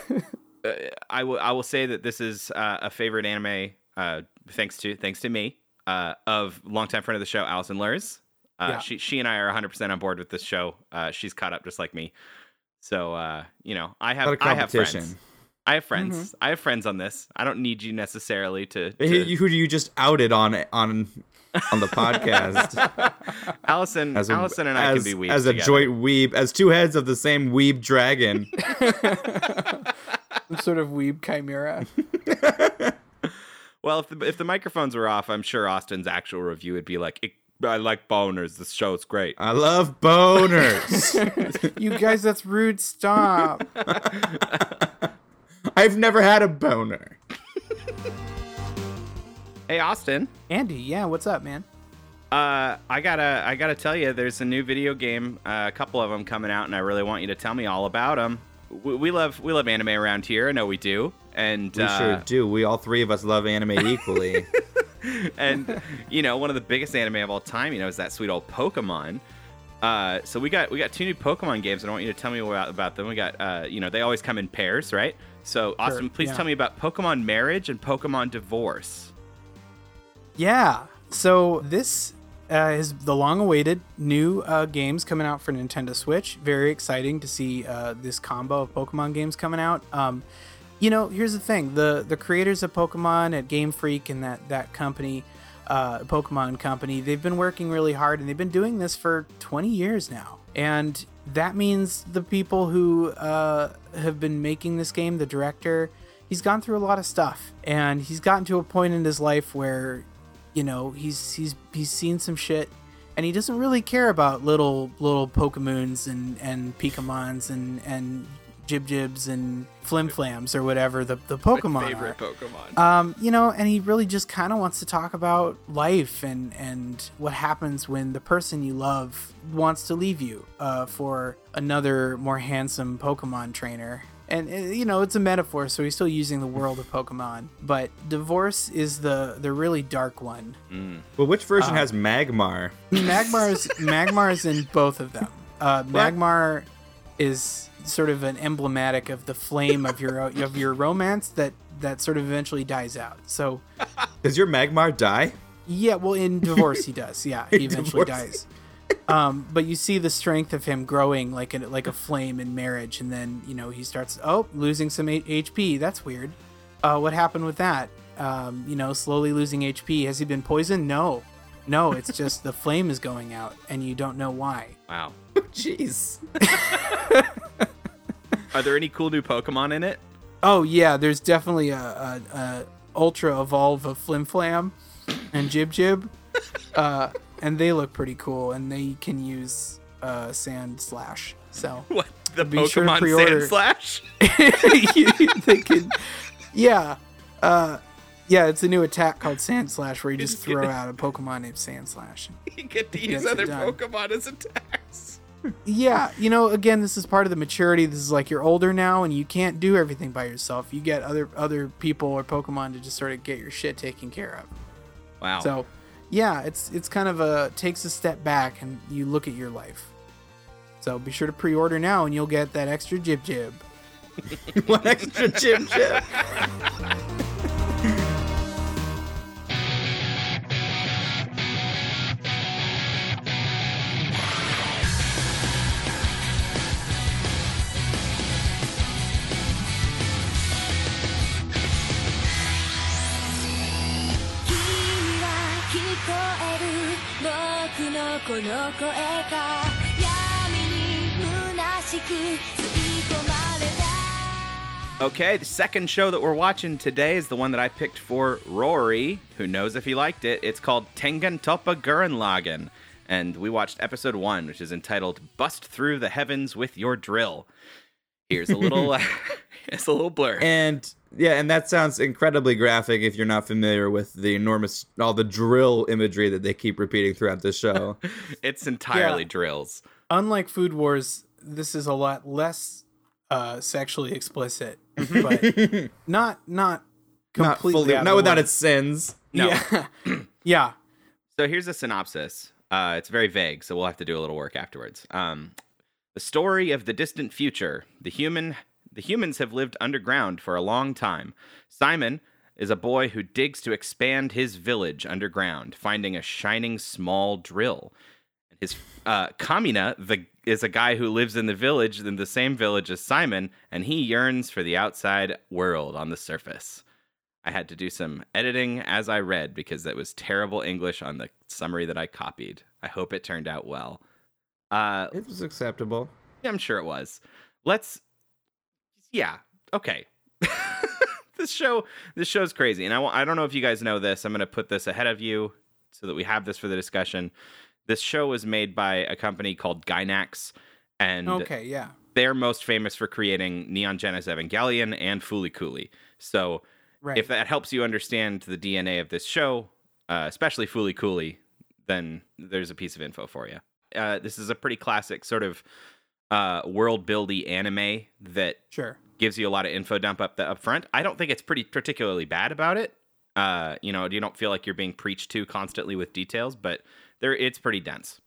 uh, I will I will say that this is uh, a favorite anime uh, thanks to thanks to me, uh, of longtime friend of the show, Allison Lurs. Uh, Yeah. She she and I are 100 percent on board with this show. Uh, she's caught up just like me. So uh, you know, I have I have friends. I have friends. I have friends on this. I don't need you necessarily to. To- Who do you just outed on on on the podcast? Allison, As a, Allison and I as, can be weebs as a together. joint weeb, as two heads of the same weeb dragon. Some sort of weeb chimera. Well, if the if the microphones were off, I'm sure Austin's actual review would be like, "Ik- "I like boners. This show's great." I love boners. you guys, that's rude. Stop. I've never had a boner. Hey, Austin. Andy, yeah, what's up, man? Uh, I gotta, I gotta tell you, there's a new video game, uh, a couple of them coming out, and I really want you to tell me all about them. We, we love, we love anime around here. I know we do, and We uh, sure do. We all three of us love anime equally. and you know, one of the biggest anime of all time, you know, is that sweet old Pokemon. Uh, so we got we got two new Pokemon games, and I want you to tell me about, about them. We got, uh, you know, they always come in pairs, right? So, Austin, please yeah. tell me about Pokemon Marriage and Pokemon Divorce. Yeah. So this uh, is the long-awaited new uh, games coming out for Nintendo Switch. Very exciting to see uh, this combo of Pokemon games coming out. Um, you know, here's the thing: the the creators of Pokemon at Game Freak and that that company, uh, Pokemon company, they've been working really hard and they've been doing this for 20 years now. And that means the people who uh, have been making this game, the director, he's gone through a lot of stuff, and he's gotten to a point in his life where you know he's he's he's seen some shit and he doesn't really care about little little Pokemons and and Pikamons and and jib jibs and flim flams or whatever the the pokemon My are. Pokemon. um you know and he really just kind of wants to talk about life and and what happens when the person you love wants to leave you uh for another more handsome pokemon trainer and uh, you know it's a metaphor so he's still using the world of pokemon but divorce is the the really dark one well, which version has Magmar? Magmar's Magmar's in both of them. Uh, Magmar is sort of an emblematic of the flame of your of your romance that that sort of eventually dies out. So Does your Magmar die? yeah, well, in divorce he does. Yeah, he eventually Divorce. dies. Um, but you see the strength of him growing like a, like a flame in marriage, and then you know he starts oh losing some H- HP. That's weird. Uh, what happened with that? Um, you know, slowly losing HP. Has he been poisoned? No, no. It's just the flame is going out, and you don't know why. wow. Jeez. Are there any cool new Pokemon in it? Oh yeah, there's definitely a, a, a ultra evolve of Flim Flam and Jib Jib, uh, and they look pretty cool, and they can use uh, Sand Slash. So What the Be sure to Pokemon pre-order. Sand Slash? they can, yeah, uh, yeah. It's a new attack called Sand Slash, where you just throw out a Pokemon named Sandslash. you get to use other. Pokemon as attacks. Yeah, you know, again, this is part of the maturity. This is like you're older now, and you can't do everything by yourself. You get other other people or Pokemon to just sort of get your shit taken care of. Wow. So, yeah, it's it's kind of a takes a step back and you look at your life. So be sure to pre-order now, and you'll get that extra jib jib. One extra Jim Jim.「僕のこの声が闇に虚しく吸い込まれた」 Okay, the second show that we're watching today is the one that I picked for Rory, who knows if he liked it. It's called Tengen Toppa Gurren And we watched episode one, which is entitled Bust Through the Heavens with Your Drill. Here's a little it's a little blur. And yeah, and that sounds incredibly graphic if you're not familiar with the enormous all the drill imagery that they keep repeating throughout the show. It's entirely Yeah. drills. Unlike Food Wars, this is a lot less uh, sexually explicit, but not not not completely fully, not without its sins. No. Yeah, yeah. So here's a synopsis. Uh, it's very vague, so we'll have to do a little work afterwards. Um, the story of the distant future. The human, the humans have lived underground for a long time. Simon is a boy who digs to expand his village underground, finding a shining small drill. His uh, Kamina the, is a guy who lives in the village, in the same village as Simon, and he yearns for the outside world on the surface. I had to do some editing as I read because it was terrible English on the summary that I copied. I hope it turned out well. Uh, It was acceptable. I'm sure it was. Let's, yeah, okay. this show, this show's crazy, and I, I don't know if you guys know this. I'm gonna put this ahead of you so that we have this for the discussion. This show was made by a company called Gainax, and Okay, yeah. they're most famous for creating Neon Genesis Evangelion and Fooly Cooley. So Right. if that helps you understand the DNA of this show, uh, especially Fooly Cooley, then there's a piece of info for you. Uh, this is a pretty classic sort of uh, world buildy anime that sure. gives you a lot of info dump up the up front. I don't think it's pretty particularly bad about it. Uh, you know, you don't feel like you're being preached to constantly with details, but there it's pretty dense.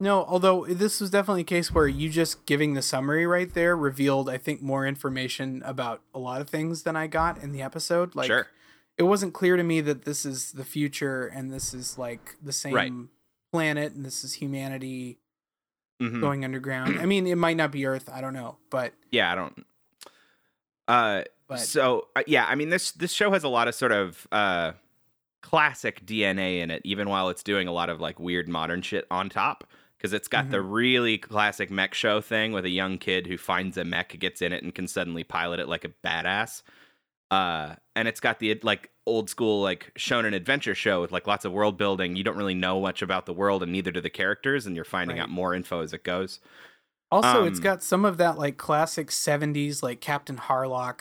No, although this was definitely a case where you just giving the summary right there revealed, I think, more information about a lot of things than I got in the episode. Like, sure. it wasn't clear to me that this is the future and this is like the same Right. planet and this is humanity Mhm. going underground. I mean, it might not be Earth. I don't know, but Yeah, I don't. Uh, but so uh, yeah, I mean this this show has a lot of sort of uh classic DNA in it, even while it's doing a lot of like weird modern shit on top. Because it's got the really classic mech show thing with a young kid who finds a mech, gets in it, and can suddenly pilot it like a badass. Uh, and it's got the like old school like shonen adventure show with like lots of world building. You don't really know much about the world, and neither do the characters, and you're finding Right. out more info as it goes. also it's got some of that like classic '70s like Captain Harlock,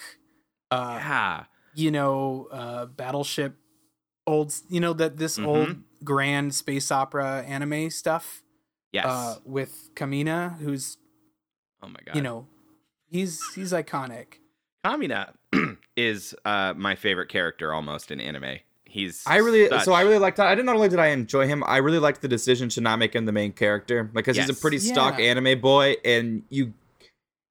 uh, yeah, you know, uh, battleship, old, you know that this Mhm. old grand space opera anime stuff. yes. uh, with Kamina, who's oh my god, you know, he's he's iconic. Kamina is uh, my favorite character almost in anime. He's I really such- so I really liked. I didn't not only did I enjoy him, I really liked the decision to not make him the main character because he's a Yes. pretty stock Yeah. anime boy, and you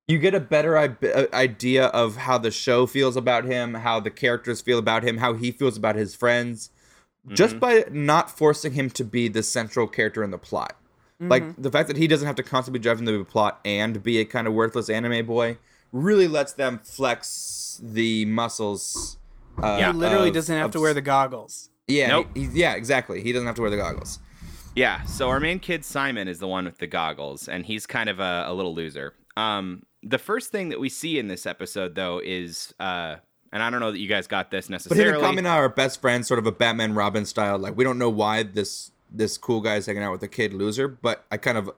you get a better i- uh, idea of how the show feels about him, how the characters feel about him, how he feels about his friends, just Mhm. by not forcing him to be the central character in the plot. Like Mm-hmm. the fact that he doesn't have to constantly be driving the plot and be a kind of worthless anime boy really lets them flex the muscles. Uh, he literally of- doesn't have of to wear the goggles. yeah, Nope. he, he- yeah, exactly. He doesn't have to wear the goggles. yeah. So our main kid Simon is the one with the goggles, and he's kind of a, a little loser. Um, the first thing that we see in this episode, though, is uh, and I don't know that you guys got this necessarily. But him necessarily. and Kamina are best friends, sort of a Batman Robin style. Like we don't know why this this cool guy's hanging out with a kid loser, but I kind of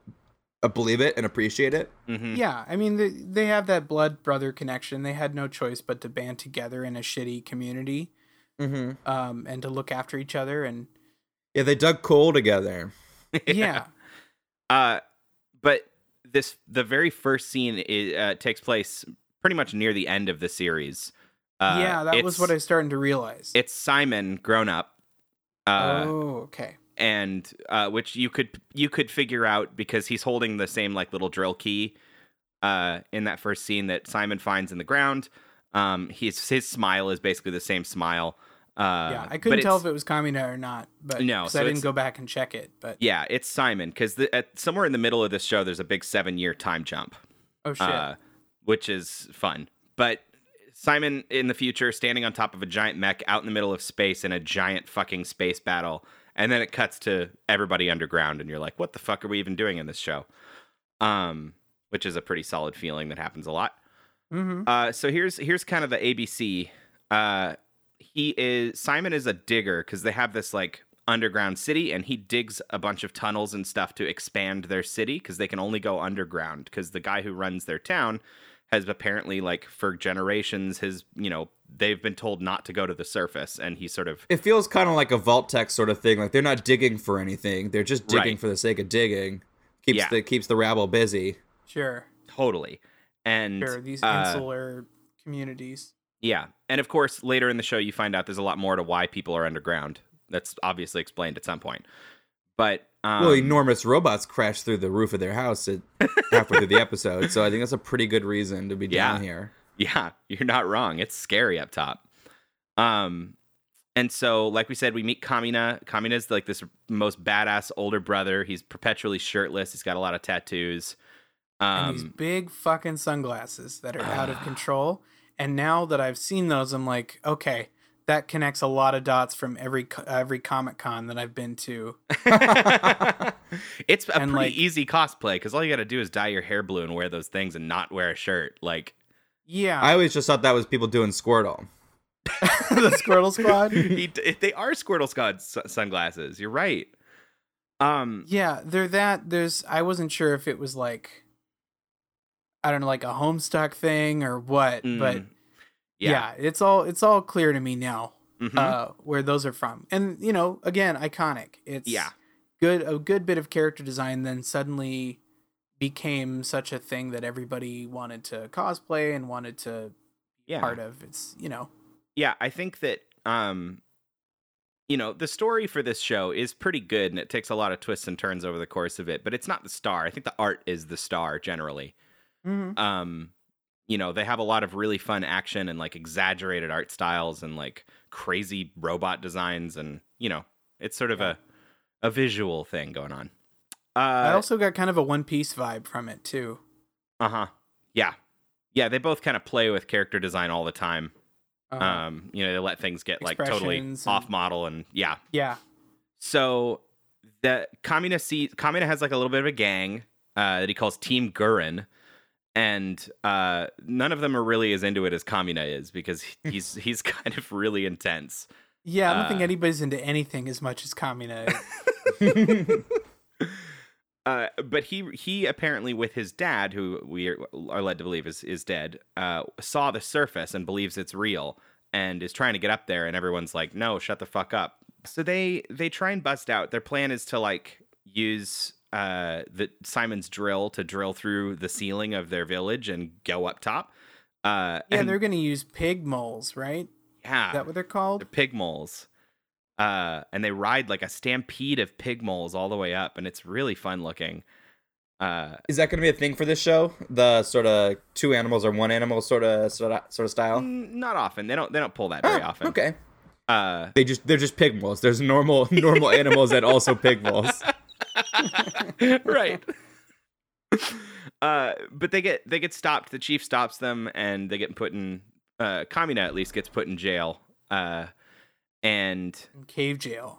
believe it and appreciate it. Mhm. Yeah, I mean they, they have that blood brother connection. They had no choice but to band together in a shitty community, Mm-hmm. um, and to look after each other. And Yeah, they dug coal together. yeah, Uh, but this the very first scene is, uh, takes place pretty much near the end of the series. Uh, yeah, that was what I was starting to realize. It's Simon grown up. Uh, oh, okay. And uh, which you could you could figure out because he's holding the same like little drill key uh, in that first scene that Simon finds in the ground. Um, his his smile is basically the same smile. Uh, yeah, I couldn't tell if it was Kamina or not, but no, so I didn't go back and check it. But yeah, it's Simon because somewhere in the middle of this show, there's a big seven year time jump. oh shit, uh, which is fun. But Simon in the future standing on top of a giant mech out in the middle of space in a giant fucking space battle, and then it cuts to everybody underground, and you're like, "What the fuck are we even doing in this show?" Um, which is a pretty solid feeling that happens a lot. mm-hmm. Uh, so here's here's kind of the ABC. Uh, he is Simon is a digger because they have this like underground city, and he digs a bunch of tunnels and stuff to expand their city because they can only go underground because the guy who runs their town has apparently like for generations his you know they've been told not to go to the surface, and he sort of It feels kind of like a Vault-Tec sort of thing. Like they're not digging for anything; they're just digging Right. for the sake of digging. Keeps Yeah. the keeps the rabble busy. sure, totally and sure. These uh, insular communities. Yeah. And of course, later in the show, you find out there's a lot more to why people are underground. That's obviously explained at some point. But, um, well, enormous robots crash through the roof of their house at halfway through the episode, so I think that's a pretty good reason to be Yeah. down here. yeah, you're not wrong. It's scary up top. Um, and so, like we said, we meet Kamina. Kamina's like this most badass older brother. He's perpetually shirtless. He's got a lot of tattoos. and these Um, big fucking sunglasses that are out of control. And now that I've seen those, I'm like, okay, that connects a lot of dots from every every Comic Con that I've been to. it's a And, pretty like- easy cosplay because all you got to do is dye your hair blue and wear those things and not wear a shirt. Like, Yeah, I always just thought that was people doing Squirtle. the Squirtle Squad. he, they are Squirtle Squad s- sunglasses. You're right. Um, Yeah, they're that. There's. I wasn't sure if it was like, I don't know, like a Homestuck thing or what. But mm, yeah. it's all it's all clear to me now mhm. uh, where those are from. And you know, again, iconic. It's yeah. good. A good bit of character design. Then suddenly became such a thing that everybody wanted to cosplay and wanted to be Yeah. part of. It's you know. yeah i think that um you know the story for this show is pretty good and it takes a lot of twists and turns over the course of it but it's not the star i think the art is the star generally Mhm. um you know they have a lot of really fun action and like exaggerated art styles and like crazy robot designs and you know it's sort of a a visual thing going on. I uh also got kind of a One Piece vibe from it too. uh-huh. Yeah. Yeah they both kind of play with character design all the time. Uh, um you know they let things get like totally and- off model and yeah. Yeah. So the Kamina sees Kamina has like a little bit of a gang uh, that he calls Team Gurren, and uh, none of them are really as into it as Kamina is because he's he's kind of really intense. Yeah, I don't think Uh, anybody's into anything as much as Kamina. Uh, but he he apparently with his dad, who we are, are led to believe is is dead, uh, saw the surface and believes it's real and is trying to get up there, and everyone's like, "No, shut the fuck up." So they they try and bust out. Their plan is to like use uh the Simon's drill to drill through the ceiling of their village and go up top. Uh, Yeah, and- they're going to use pig moles, right? yeah, Is that what they're called? they're pig moles. Uh, and they ride like a stampede of pig moles all the way up, and it's really fun looking. Uh, Is that going to be a thing for this show? The sort of two animals or one animal sort of sort of sort of style. Not often. They don't. They don't pull that very Oh, often. Okay. Uh, They just they're just pig moles. There's normal normal animals that also pig moles. right. Uh, but they get they get stopped. The chief stops them, and they get put in. Uh, Kamina at least gets put in jail. Uh, and Cave jail.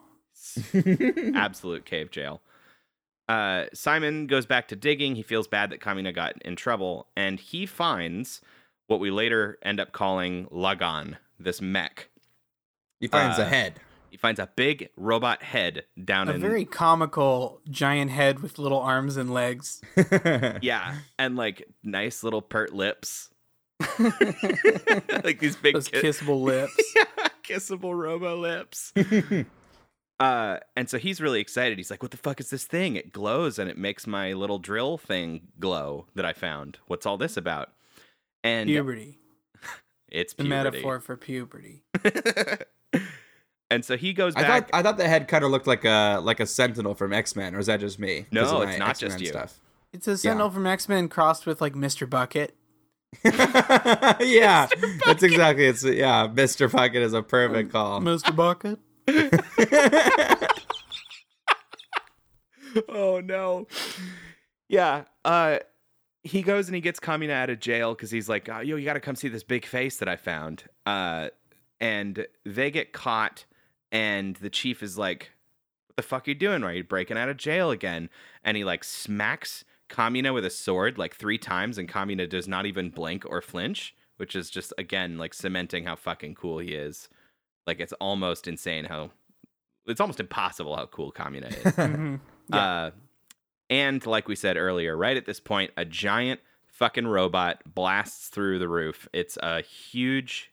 absolute cave jail. Uh, Simon goes back to digging. He feels bad that Kamina got in trouble, and he finds what we later end up calling Lagann, this mech. He finds Uh, a head. He finds a big robot head down A in a very comical giant head with little arms and legs. yeah, and like nice little pert lips, like these big Those ki- kissable lips. yeah, kissable robo lips. uh, and so he's really excited. He's like, "What the fuck is this thing? It glows and it makes my little drill thing glow that I found. What's all this about?" And Puberty. it's The metaphor for puberty. And so he goes I thought I thought the head kind of looked like a like a sentinel from X Men, or is that just me? No, it's not just X-Men you. Stuff. It's a Sentinel from X Men crossed with like Mr. Bucket. yeah, that's exactly. It's yeah. Mr. Bucket is a perfect call. Mr. Bucket. oh no. Yeah. Uh he goes and he gets Kamina out of jail because he's like, oh, yo, you gotta come see this big face that I found. Uh and they get caught and the chief is like, What the fuck are you doing? Are you breaking out of jail again? And he like smacks Kamina with a sword like three times, and Kamina does not even blink or flinch, which is just again like cementing how fucking cool he is. Like it's almost insane how it's almost impossible how cool Kamina is. Mhm. Uh, and like we said earlier, right at this point, a giant fucking robot blasts through the roof. It's a huge,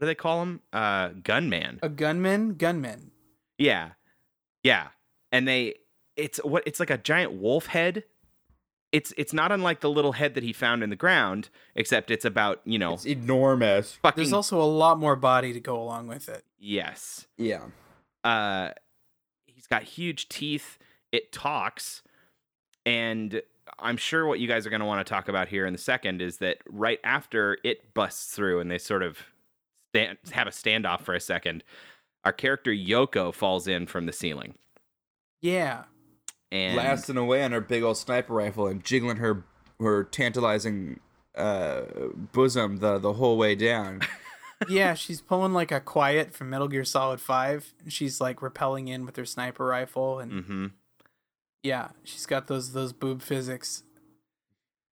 what do they call him? Uh, gunman. A gunman? Gunman. Yeah, yeah. And they, it's what it's like a giant wolf head. It's it's not unlike the little head that he found in the ground, except it's about you know It's enormous. fucking There's also a lot more body to go along with it. yes. Yeah. uh he's got huge teeth it talks and i'm sure what you guys are going to want to talk about here in the second is that right after it busts through and they sort of stand, have a standoff for a second, our character Yoko falls in from the ceiling. Yeah. And blasting away on her big old sniper rifle and jiggling her her tantalizing uh, bosom the the whole way down. Yeah, she's pulling like a quiet from Metal Gear Solid 5. She's like rappelling in with her sniper rifle and hmm yeah, she's got those those boob physics.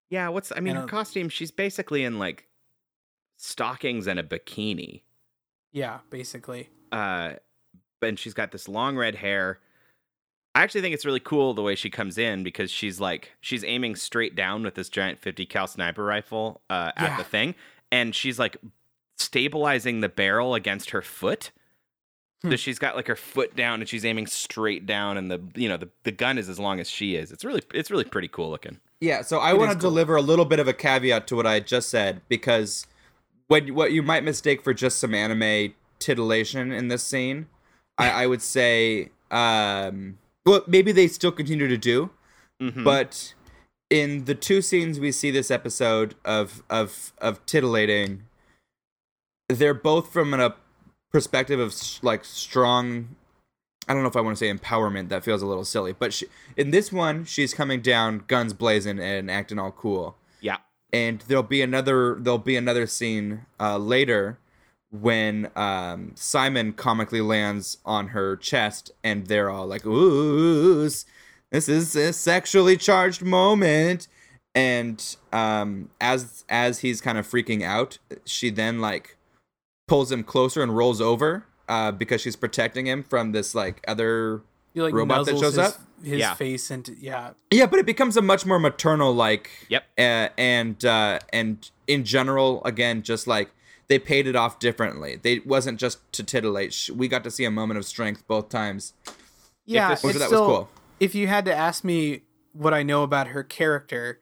Yeah, what's I mean, And her a- costume, she's basically in like stockings and a bikini. Yeah, basically. Uh and she's got this long red hair. I actually think it's really cool the way she comes in because she's like she's aiming straight down with this giant 50 cal sniper rifle uh, at Yeah. the thing, and she's like stabilizing the barrel against her foot. So Hmm. she's got like her foot down and she's aiming straight down, and the you know the, the gun is as long as she is. It's really it's really pretty cool looking. Yeah, so I want to cool. deliver a little bit of a caveat to what I just said because what what you might mistake for just some anime titillation in this scene, I, I would say, um, well, maybe they still continue to do, Mhm. but in the two scenes we see this episode of of of titillating, they're both from a perspective of like strong. I don't know if I want to say empowerment. That feels a little silly, but she, in this one, she's coming down, guns blazing, and acting all cool. And there'll be another. There'll be another scene uh, later when um, Simon comically lands on her chest, and they're all like, "Ooh, this is a sexually charged moment." And um, as as he's kind of freaking out, she then like pulls him closer and rolls over uh, because she's protecting him from this like other You like Robot that shows his, up? his Yeah. face into yeah. Yeah, but it becomes a much more maternal like. Yep. Uh, and uh, and in general, again, just like they paid it off differently. They wasn't just to titillate. We got to see a moment of strength both times. Yeah, this- So it's that was cool. If you had to ask me what I know about her character,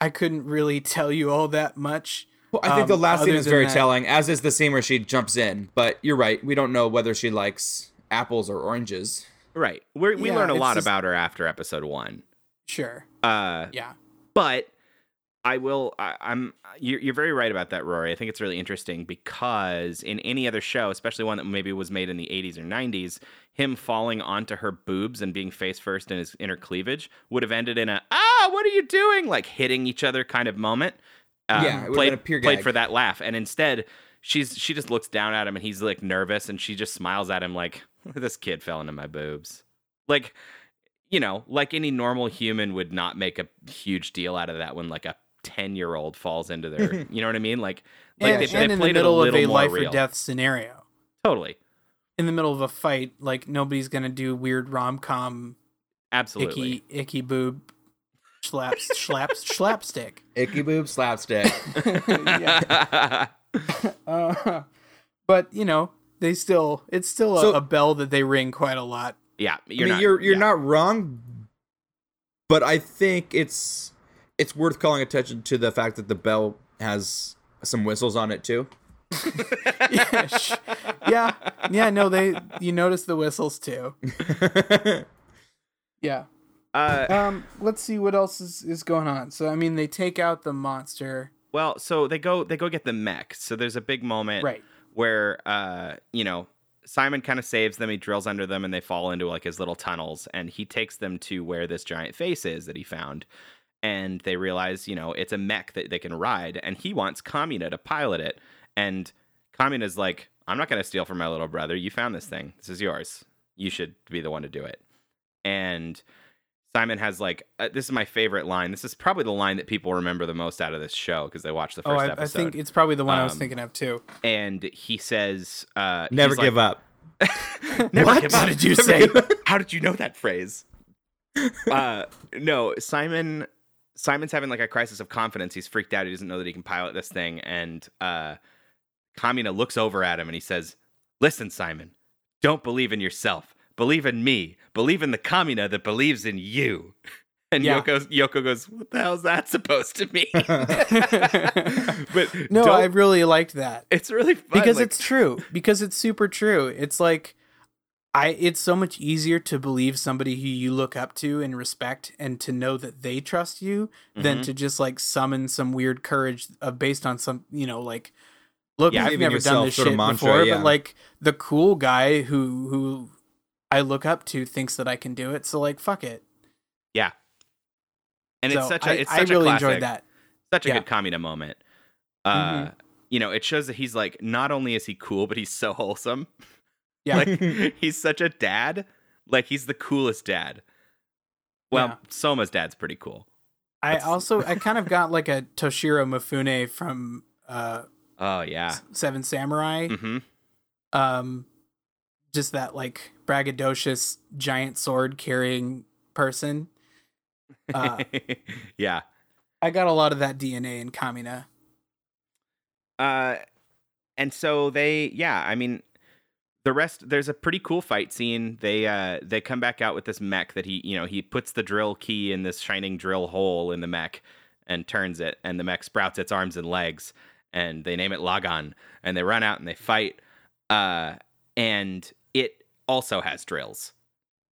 I couldn't really tell you all that much. Well, I think the Um, last scene other is very that- telling, as is the scene where she jumps in. But you're right. We don't know whether she likes apples or oranges. Right. We're, we Yeah, learn a lot just- about her after episode one. Sure. Uh, Yeah. but I will. I, I'm. You're, you're very right about that, Rory. I think it's really interesting because in any other show, especially one that maybe was made in the 80s or 90s, him falling onto her boobs and being face first in his inner cleavage would have ended in a ah, what are you doing? Like hitting each other kind of moment. Um, Yeah, it played, been a pure played for that laugh, and instead. She's she just looks down at him and he's like nervous and she just smiles at him like this kid fell into my boobs. Like you know, like any normal human would not make a huge deal out of that when like a 10 year old falls into their, you know what I mean? Like, like and they, and they in the played it a middle of little a life real. or death scenario. Totally. In the middle of a fight, like nobody's gonna do weird rom com Absolutely. icky icky boob slaps slaps slapstick. Icky boob slapstick. yeah. Uh, but you know, they still it's still a, So- a bell that they ring quite a lot. yeah. You're I mean, not, you're you're yeah. not wrong, but I think it's it's worth calling attention to the fact that the bell has some whistles on it too. yeah, sh- yeah, yeah. No, they you notice the whistles too. Yeah. Uh, Um. Let's see what else is, is going on. So I mean, they take out the monster. Well, so they go, they go get the mech. So there's a big moment Right. where, uh, you know, Simon kind of saves them. He drills under them and they fall into like his little tunnels and he takes them to where this giant face is that he found. And they realize, you know, it's a mech that they can ride and he wants Kamina to pilot it. And Kamina's like, I'm not going to steal from my little brother. You found this thing. This is yours. You should be the one to do it. And Simon has like, uh, this is my favorite line. This is probably the line that people remember the most out of this show because they watched the Oh, first I, I episode think it's probably the one I was Um, thinking of too. and he says, uh, Never give like, up. Never What? give How did you say? How did you know that phrase? uh, no, Simon. Simon's having like a crisis of confidence. He's freaked out. He doesn't know that he can pilot this thing. And uh, Kamina looks over at him and he says, "Listen, Simon, don't believe in yourself. Believe in me. Believe in the Kamina that believes in you." And Yeah. Yoko, Yoko goes, "What the hell's that supposed to mean?" but No, I really liked that. it's really fun. because like- it's true because it's super true it's like i it's so much easier to believe somebody who you look up to and respect and to know that they trust you than Mhm. to just like summon some weird courage of based on some you know like look, Yeah, I've never done this shit mantra, before, yeah. but like the cool guy who who I look up to thinks that I can do it. So like, fuck it. Yeah. And it's such a I, it's I such really a classic, enjoyed that. such a Yeah. good Kamina moment. Uh, Mhm. you know, it shows that he's like not only is he cool, but he's so wholesome. Yeah. Like he's such a dad. Like he's the coolest dad. Well, Yeah. Soma's dad's pretty cool. I also I kind of got like a Toshiro Mifune from uh Oh yeah. Seven Samurai. Mm-hmm. Um just that like braggadocious giant sword carrying person. Uh, yeah. I got a lot of that DNA in Kamina. Uh, and so they, yeah, I mean, the rest. There's a pretty cool fight scene. They uh they come back out with this mech that he, you know, he puts the drill key in this shining drill hole in the mech and turns it, and the mech sprouts its arms and legs, and they name it Lagann, and they run out and they fight. Uh, and also has drills.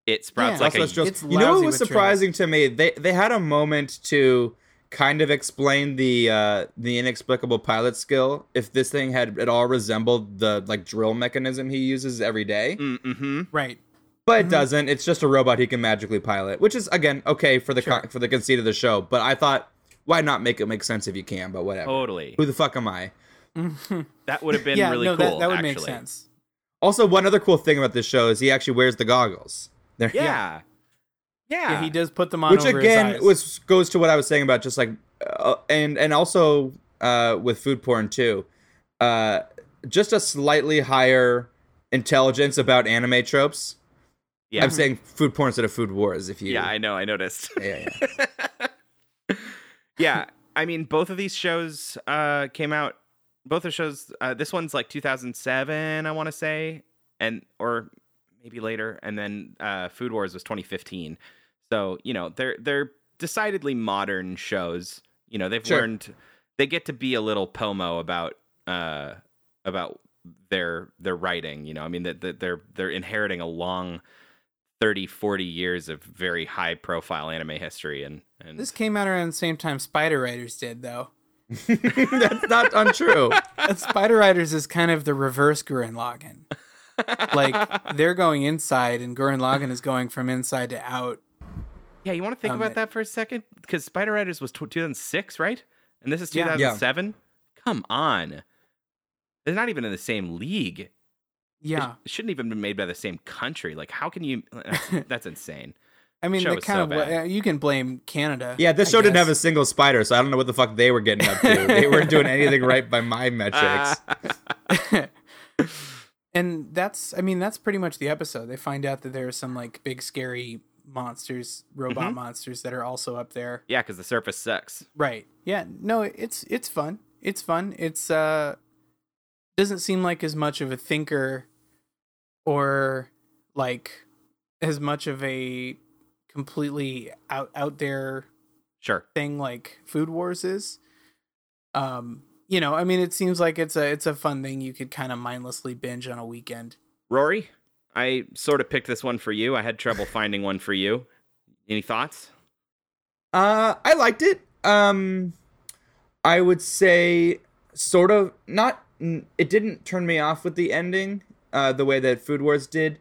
It sprouts Yeah. like also a has drills. it's you know what was with surprising to me? They they had a moment to kind of explain the uh the inexplicable pilot skill. If this thing had at all resembled the like drill mechanism he uses every day, mm-hmm. Right. but it Mhm. doesn't. It's just a robot he can magically pilot, which is again okay for the Sure. con- for the conceit of the show. But I thought, why not make it make sense if you can? But whatever. Totally. Who the fuck am I? That would have been yeah, really no, cool. that, that would actually. make sense. Also, one other cool thing about this show is he actually wears the goggles. They're, Yeah. Yeah. Yeah, he does put them on which over again was goes to what I was saying about just like uh, and and also uh, with food porn too, uh, just a slightly higher intelligence about anime tropes. Yeah. I'm saying food porn instead of food wars. If you Yeah, I know. I noticed. yeah, yeah. yeah, I mean, both of these shows uh, came out. Both the shows. Uh, this one's like 2007, I want to say, and or maybe later, and then uh, Food Wars was 2015. So you know, they're they're decidedly modern shows. You know, they've Sure. learned. They get to be a little pomo about uh, about their their writing. You know, I mean that that they're they're inheriting a long 30 40 years of very high profile anime history and and This came out around the same time Spider Riders did, though. That's not untrue. Spider Riders is kind of the reverse Gurren Lagann. Like they're going inside, and Gurren Lagann is going from inside to out. Yeah, you want to think Um, about that for a second? Because Spider Riders was tw 2006, right? And this is Yeah. Yeah. 2007? Come on. They're not even in the same league. Yeah, it shouldn't even been made by the same country. Like, how can you? That's, that's insane. I mean, show they was kind so of bad. uh, you can blame Canada. Yeah, this I show didn't have a single spider, so I don't know what the fuck they were getting up to. they weren't doing anything right by my metrics. and that's I mean that's pretty much the episode. They find out that there are some like big scary monsters, robot Mhm. monsters that are also up there. yeah, because the surface sucks. Right. Yeah. No, it's it's fun. It's fun. It's uh doesn't seem like as much of a thinker or like as much of a completely out out there Sure. thing like Food Wars is. Um, you know, I mean it seems like it's a it's a fun thing you could kind of mindlessly binge on a weekend. Rory, I sort of picked this one for you. I had trouble finding one for you. Any thoughts? Uh, I liked it. Um, I would say sort of not. It didn't turn me off with the ending, uh, the way that Food Wars did,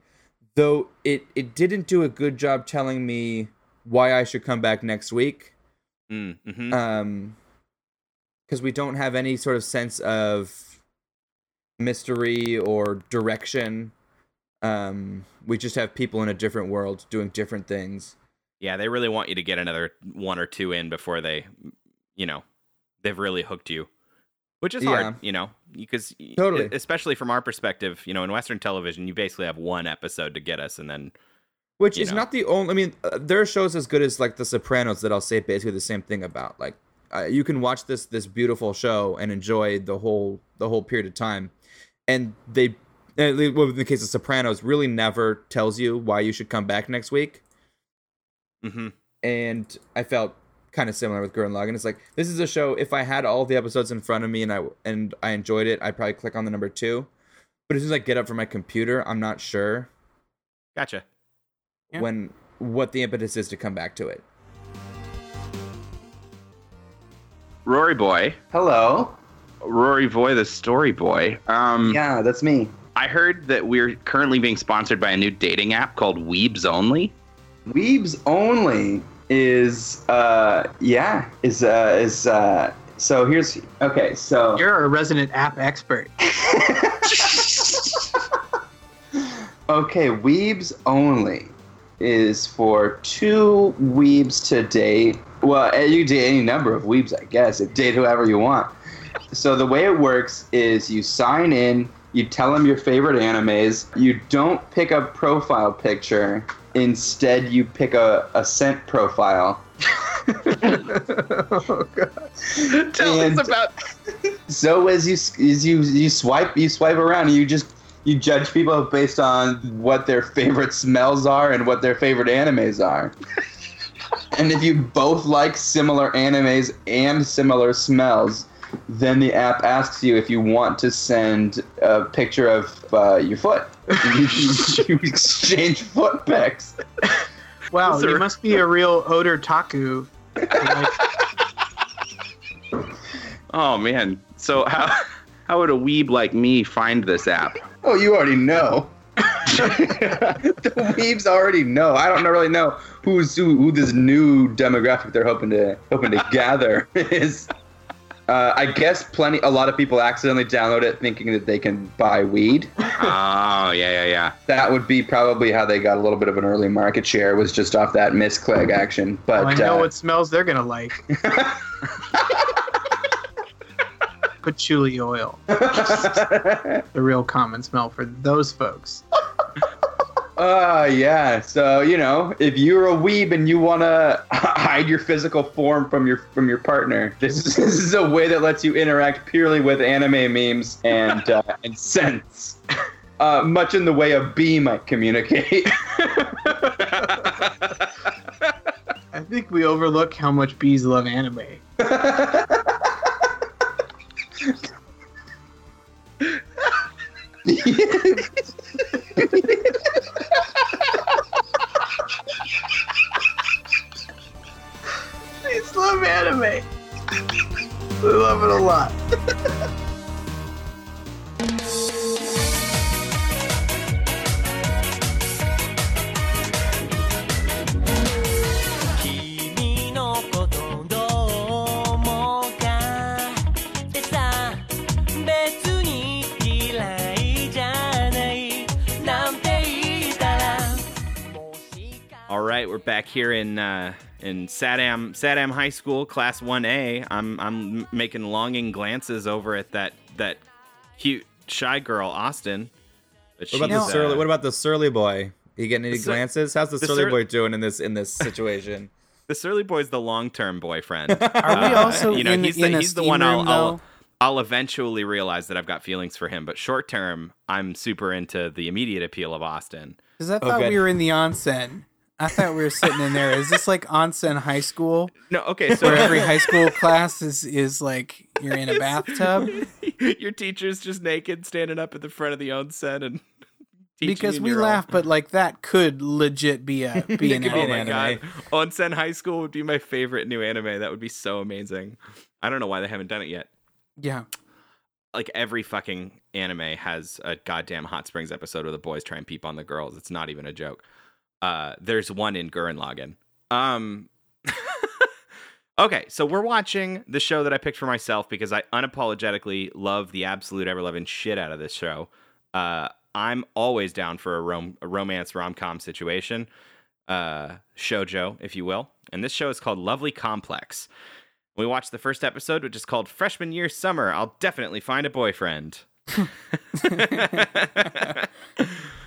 though. It it didn't do a good job telling me why I should come back next week. Mm, hmm Um, because we don't have any sort of sense of mystery or direction. Um, we just have people in a different world doing different things. Yeah, they really want you to get another one or two in before they, you know, they've really hooked you, which is Yeah. hard, you know, because Totally. especially from our perspective, you know, in Western television, you basically have one episode to get us, and then Which is know. not the only. I mean, uh, there are shows as good as like The Sopranos that I'll say basically the same thing about. Like, uh, you can watch this this beautiful show and enjoy the whole the whole period of time, and they, well, in the case of Sopranos, really never tells you why you should come back next week. mhm. And I felt kind of similar with Gurren Lagann. It's like this is a show. If I had all the episodes in front of me and I and I enjoyed it, I'd probably click on the number two. But as soon as I get up from my computer, I'm not sure gotcha. Yeah. when what the impetus is to come back to it. Rory boy, Hello. Rory boy, the story boy. Um, Yeah, that's me. I heard that we're currently being sponsored by a new dating app called Weebs Only. Weebs only is uh yeah is uh is uh so here's okay so You're a resident app expert. okay Weebs only is for two weebs to date. Well, eh, you date any number of weebs, I guess. It date whoever you want. So the way it works is you sign in, you tell them your favorite animes, you don't pick a profile picture, instead you pick a, a scent profile. oh, God. Tell And- us about. So as you as you you swipe you swipe around, you just you judge people based on what their favorite smells are and what their favorite animes are. and if you both like similar animes and similar smells, then the app asks you if you want to send a picture of uh, your foot. You, you exchange foot pics. Wow, Sir. you must be a real odor taku. Like, Oh man. So how how would a weeb like me find this app? Oh, you already know. the weebs already know. I don't really know who's who, who this new demographic they're hoping to hoping to gather is. Uh, I guess plenty. A lot of people accidentally download it thinking that they can buy weed. oh yeah yeah yeah. That would be probably how they got a little bit of an early market share. Was just off that misclick action. But I know uh, what smells they're gonna like. Patchouli oil, the real common smell for those folks. Uh, yeah. So you know, if you're a weeb and you want to hide your physical form from your from your partner, this is, this is a way that lets you interact purely with anime memes and uh, and scents. Uh, much in the way a bee might communicate. I think we overlook how much bees love anime. lot.「back here in uh, in Sadam Sadam High School, Class 1A. I'm I'm making longing glances over at that that cute shy girl, Austin. But What about the surly? uh, What about the surly boy? He getting any sur- glances? How's the, the surly sur- boy doing in this in this situation? the surly boy's the long term boyfriend. Are we Uh, also you know, in, he's in the, a he's the steam one I'll, room, I'll though? I'll eventually realize that I've got feelings for him. But short term, I'm super into the immediate appeal of Austin. Because I thought good. we were in the onsen. I thought we were sitting in there. Is this like onsen high school, No, okay, so where every high school class is is like you're in a bathtub? your teacher's just naked, standing up at the front of the onsen and teaching Because we your own- laugh, but like that could legit be a be an could be an anime. anime. god, Onsen High School would be my favorite new anime. That would be so amazing. I don't know why they haven't done it yet. Yeah. Like every fucking anime has a goddamn Hot Springs episode where the boys try and peep on the girls. It's not even a joke. Uh, there's one in Gurren Lagann. Um, okay, so we're watching the show that I picked for myself because I unapologetically love the absolute ever loving shit out of this show. Uh, I'm always down for a, rom- a romance rom com situation, uh, shojo, if you will. And this show is called Lovely Complex. We watched the first episode, which is called Freshman Year Summer. I'll definitely find a boyfriend.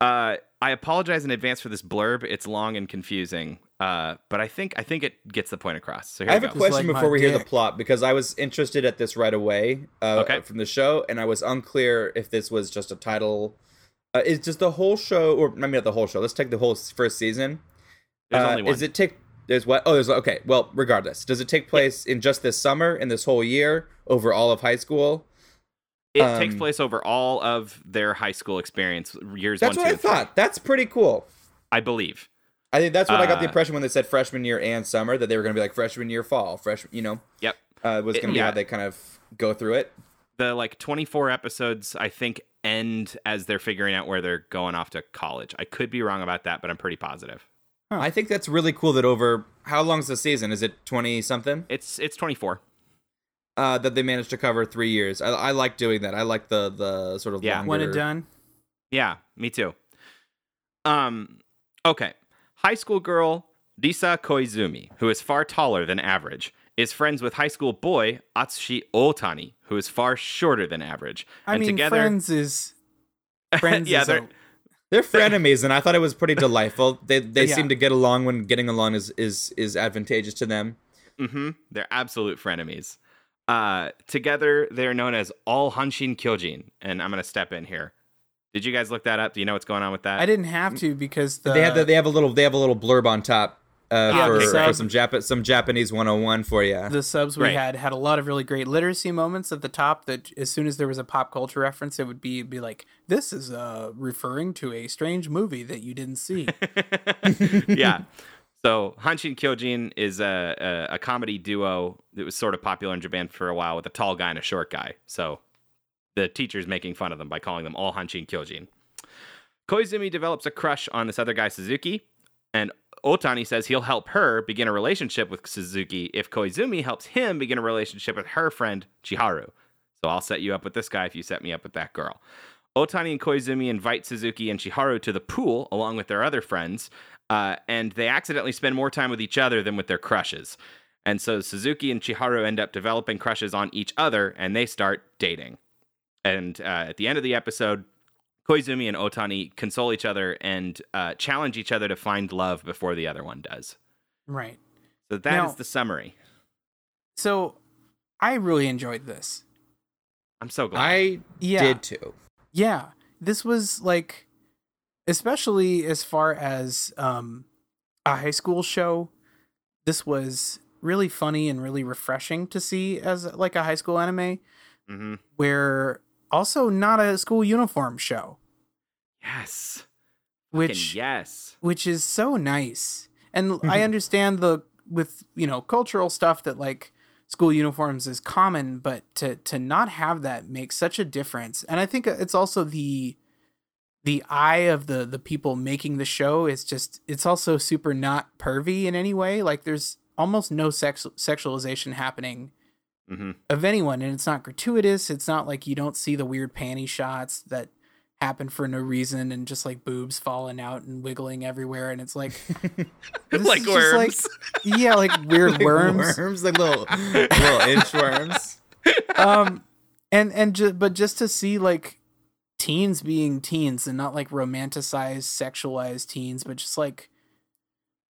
uh, I apologize in advance for this blurb. It's long and confusing, uh, but I think I think it gets the point across. So here I have we a question like before we hear the plot because I was interested at this right away uh, Okay. from the show, and I was unclear if this was just a title. Uh, is just the whole show, or maybe not the whole show? Let's take the whole first season. There's Uh, only one. Is it take? There's what? Oh, there's okay. Well, regardless, does it take place in just this summer, in this whole year, over all of high school? It takes um, place over all of their high school experience, years That's one, what two, I thought. That's pretty cool. I believe. I think that's what I got the Uh, impression when they said freshman year and summer that they were going to be like freshman year, fall, freshman. You know, Yep. uh, was going to be yeah. how they kind of go through it. The like 24 episodes, I think, end as they're figuring out where they're going off to college. I could be wrong about that, but I'm pretty positive. I think that's really cool that over how long's the season? Is it twenty something? It's it's 24. Uh, that they managed to cover three years. I, I like doing that. I like the the sort of Yeah. longer. When it done. Yeah, me too. Um, okay. High school girl Risa Koizumi, who is far taller than average, is friends with high school boy Atsushi Otani, who is far shorter than average. I and mean, together, Friends is Friends yeah, is they're a- They're frenemies, and I thought it was pretty delightful. They they Yeah. seem to get along when getting along is is is advantageous to them. Mm-hmm. They're absolute frenemies. Uh, together, they're known as All Hanshin Kyojin. And I'm going to step in here. Did you guys look that up? Do you know what's going on with that? I didn't have to because the they have the, they have a little they have a little blurb on top uh, Yeah, for, the for some Jap- some Japanese 101 for you. the subs we Right. had had a lot of really great literacy moments at the top that as soon as there was a pop culture reference it would be be like this is uh referring to a strange movie that you didn't see yeah. So Hanshin Kyojin is a, a a comedy duo that was sort of popular in Japan for a while with a tall guy and a short guy. So the teacher's making fun of them by calling them all Hanshin Kyojin. Koizumi develops a crush on this other guy Suzuki, and Otani says he'll help her begin a relationship with Suzuki if Koizumi helps him begin a relationship with her friend Chiharu. So I'll set you up with this guy if you set me up with that girl. Otani and Koizumi invite Suzuki and Chiharu to the pool along with their other friends, uh, and they accidentally spend more time with each other than with their crushes. And so Suzuki and Chiharu end up developing crushes on each other, and they start dating. And uh, at the end of the episode, Koizumi and Otani console each other and uh, challenge each other to find love before the other one does. right So that is Now- the summary. so i really enjoyed this I'm so glad. I yeah did too. yeah this was like especially as far as um a high school show this was really funny and really refreshing to see as like a high school anime hmm where also not a school uniform show Yes. which Fucking yes. which is so nice. And I understand the with you know cultural stuff that like school uniforms is common, but to to not have that makes such a difference. And I think it's also the the eye of the the people making the show is just it's also super not pervy in any way. Like there's almost no sex sexualization happening hmm of anyone and it's not gratuitous it's not like you don't see the weird panty shots that happen for no reason and just like boobs falling out and wiggling everywhere and it's like Like just, worms. yeah like weird Like worms worms, like little little inchworms. um and and ju- but just to see like teens being teens and not like romanticized sexualized teens but just like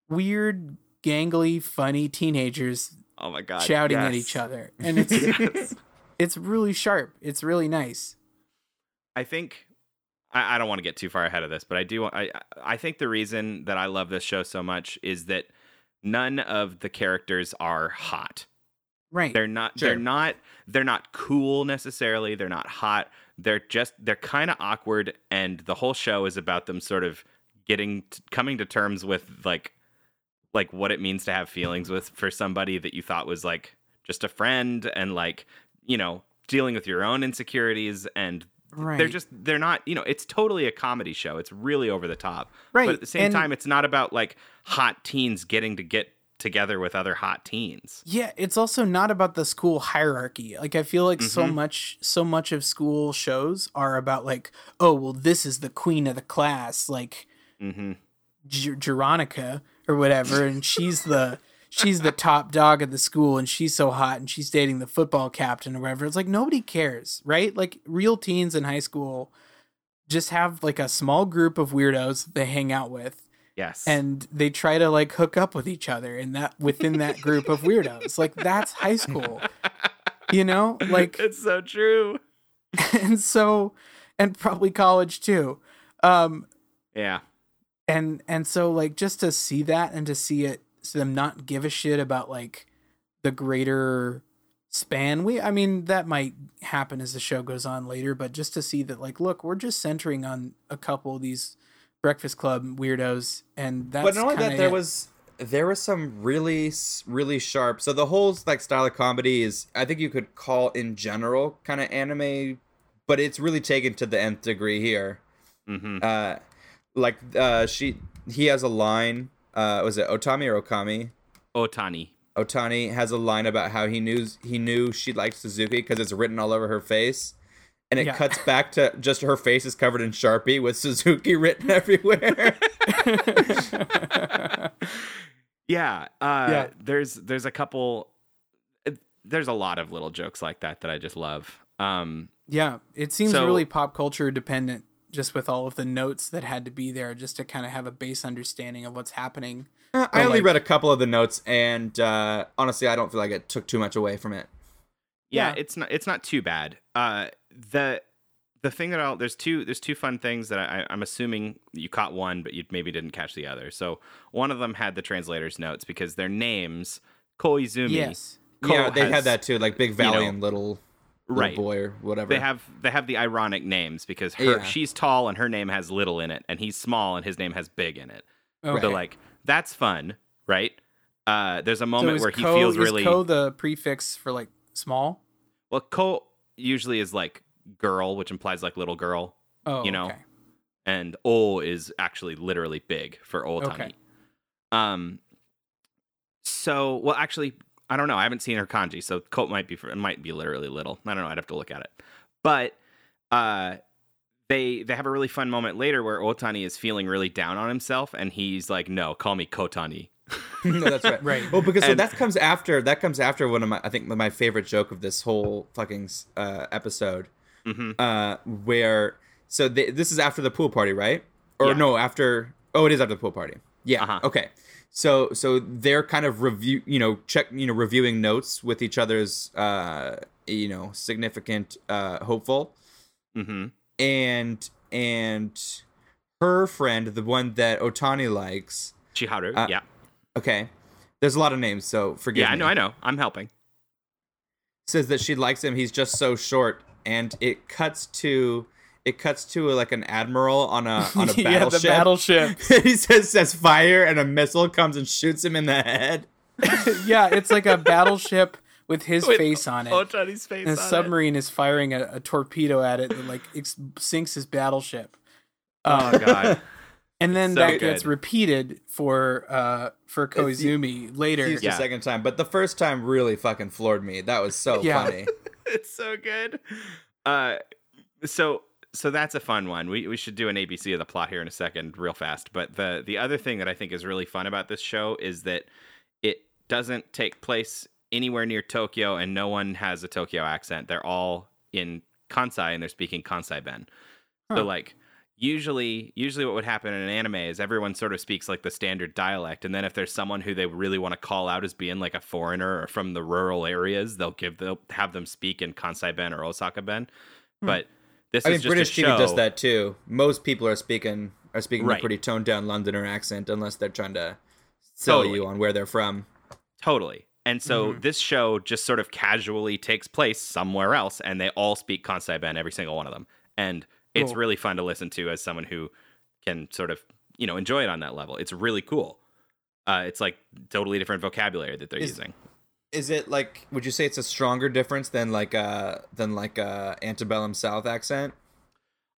weird gangly funny teenagers Oh my god. shouting at each other and it's Yes. it's really sharp it's really nice I think I, I don't want to get too far ahead of this, but I do. I I think the reason that I love this show so much is that none of the characters are hot. right They're not. Sure. They're not. They're not cool necessarily. They're not hot. They're just. They're kind of awkward, and the whole show is about them sort of getting t- coming to terms with like like what it means to have feelings with for somebody that you thought was like just a friend and like you know dealing with your own insecurities and right they're just they're not you know it's totally a comedy show it's really over the top Right, but at the same and- time it's not about like hot teens getting to get together with other hot teens Yeah, it's also not about the school hierarchy. Like I feel like so Mhm. much so much of school shows are about like, oh, well this is the queen of the class, like mm-hmm Ger- Geronica or whatever and she's the she's the top dog of the school and she's so hot and she's dating the football captain or whatever. It's like nobody cares, right? Like real teens in high school just have like a small group of weirdos they hang out with yes. And they try to like hook up with each other in that within that group of weirdos. Like that's high school. You know? Like it's so true. and so and probably college too. Um yeah. and and so like just to see that and to see it see them not give a shit about like the greater span we i mean that might happen as the show goes on later but just to see that like look we're just centering on a couple of these breakfast club weirdos and that's but not only that, there it. was there was some really really sharp. So the whole like style of comedy is I think you could call in general kind of anime, but it's really taken to the nth degree here. hmm Uh, like uh, she he has a line. Uh, was it Otami or Okami? Otani. Otani has a line about how he knew he knew she liked Suzuki because it's written all over her face, and it Yeah. cuts back to just her face is covered in Sharpie with Suzuki written everywhere. Yeah. Uh, Yeah. There's there's a couple. There's a lot of little jokes like that that I just love. Um, Yeah, it seems So- really pop culture dependent, just with all of the notes that had to be there, just to kind of have a base understanding of what's happening. Uh, I only like- read a couple of the notes, and uh, honestly, I don't feel like it took too much away from it. yeah, Yeah. it's not it's not too bad. Uh, the the thing that I'll there's two there's two fun things that I, I'm assuming you caught one, but you maybe didn't catch the other. So one of them had the translator's notes because their names Koizumi. Yes. Ko yeah, they has- had that too, like Big know, Valiant little, little right. boy or whatever. They have they have the ironic names because her Yeah. she's tall and her name has little in it, and he's small and his name has big in it. Okay. So like that's fun, right? Uh, there's a moment is where he ko, feels is really ko the prefix for like small? well. Ko usually is like girl, which implies like little girl, Oh, You know, okay. and o is actually literally big for Otani. Okay. Um. So well, actually, I don't know. I haven't seen her kanji, so ko might be for, it might be literally little. I don't know. I'd have to look at it. But uh, they they have a really fun moment later where Otani is feeling really down on himself, and he's like, "No, call me Kotani." no, that's right. Right. Well, because so that comes after that comes after one of my I think my favorite joke of this whole fucking uh, episode, hmm uh, where so they, this is after the pool party, right? Or Yeah. no, after oh, it is after the pool party. Yeah. Uh-huh. Okay. So so they're kind of review, you know, check, you know, reviewing notes with each other's, uh, you know, significant, uh, hopeful, hmm and and her friend, the one that Otani likes. Chiharu. Uh, yeah. Okay. There's a lot of names, so forgive me. Yeah, I know. I know. I'm helping. says that she likes him. He's just so short, and it cuts to it cuts to like an admiral on a on a battleship. yeah, the battleship. he says says fire, and a missile comes and shoots him in the head. yeah, it's like a battleship with his With face on it. Otani's face. and a on submarine is firing a, a torpedo at it that like ex- sinks his battleship. Oh um, god. And then So that good. gets repeated for uh for Koizumi later. Used Yeah. the second time, but the first time really fucking floored me. That was so Yeah. funny. it's so good. Uh, so so that's a fun one. We we should do an ABC of the plot here in a second, real fast. But the the other thing that I think is really fun about this show is that it doesn't take place anywhere near Tokyo, and no one has a Tokyo accent. They're all in Kansai, and they're speaking Kansai Ben. Huh. So like usually usually what would happen in an anime is everyone sort of speaks like the standard dialect and then if there's someone who they really want to call out as being like a foreigner or from the rural areas they'll give they'll have them speak in Kansai Ben or Osaka Ben but this I is mean, just British a TV does that too. Most people are speaking are speaking Right. a pretty toned down Londoner accent, unless they're trying to sell Totally. you on where they're from. Totally. And so Mhm. this show just sort of casually takes place somewhere else, and they all speak Kansai Ben, every single one of them. And it's Cool. really fun to listen to as someone who can sort of, you know, enjoy it on that level. It's really cool. Uh, it's like totally different vocabulary that they're Is- using. Is it like? Would you say it's a stronger difference than like uh than like uh antebellum South accent?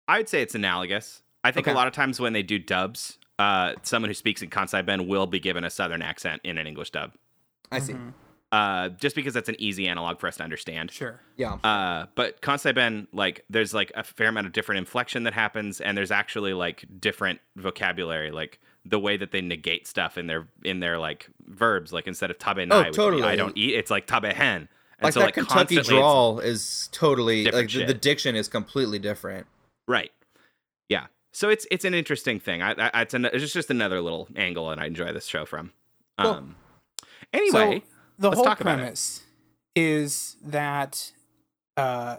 I would say it's analogous. I think Okay. a lot of times when they do dubs, uh, someone who speaks in Kansai Ben will be given a southern accent in an English dub, I see. Mhm. Uh, just because that's an easy analog for us to understand. Sure. Yeah. Uh, but Kansai Ben, like, there's like a fair amount of different inflection that happens, and there's actually like different vocabulary, like the way that they negate stuff in their in their like verbs, like instead of tabe nai, which would be Oh, totally. I don't eat, it's like tabe hen. And like so, that like Kentucky drawl is totally like the, the diction is completely different. Right. Yeah. So it's it's an interesting thing. I, I it's, an, it's just another little angle, and I enjoy this show from. Cool. Um. Anyway, so the let's whole talk about it. premise is that uh,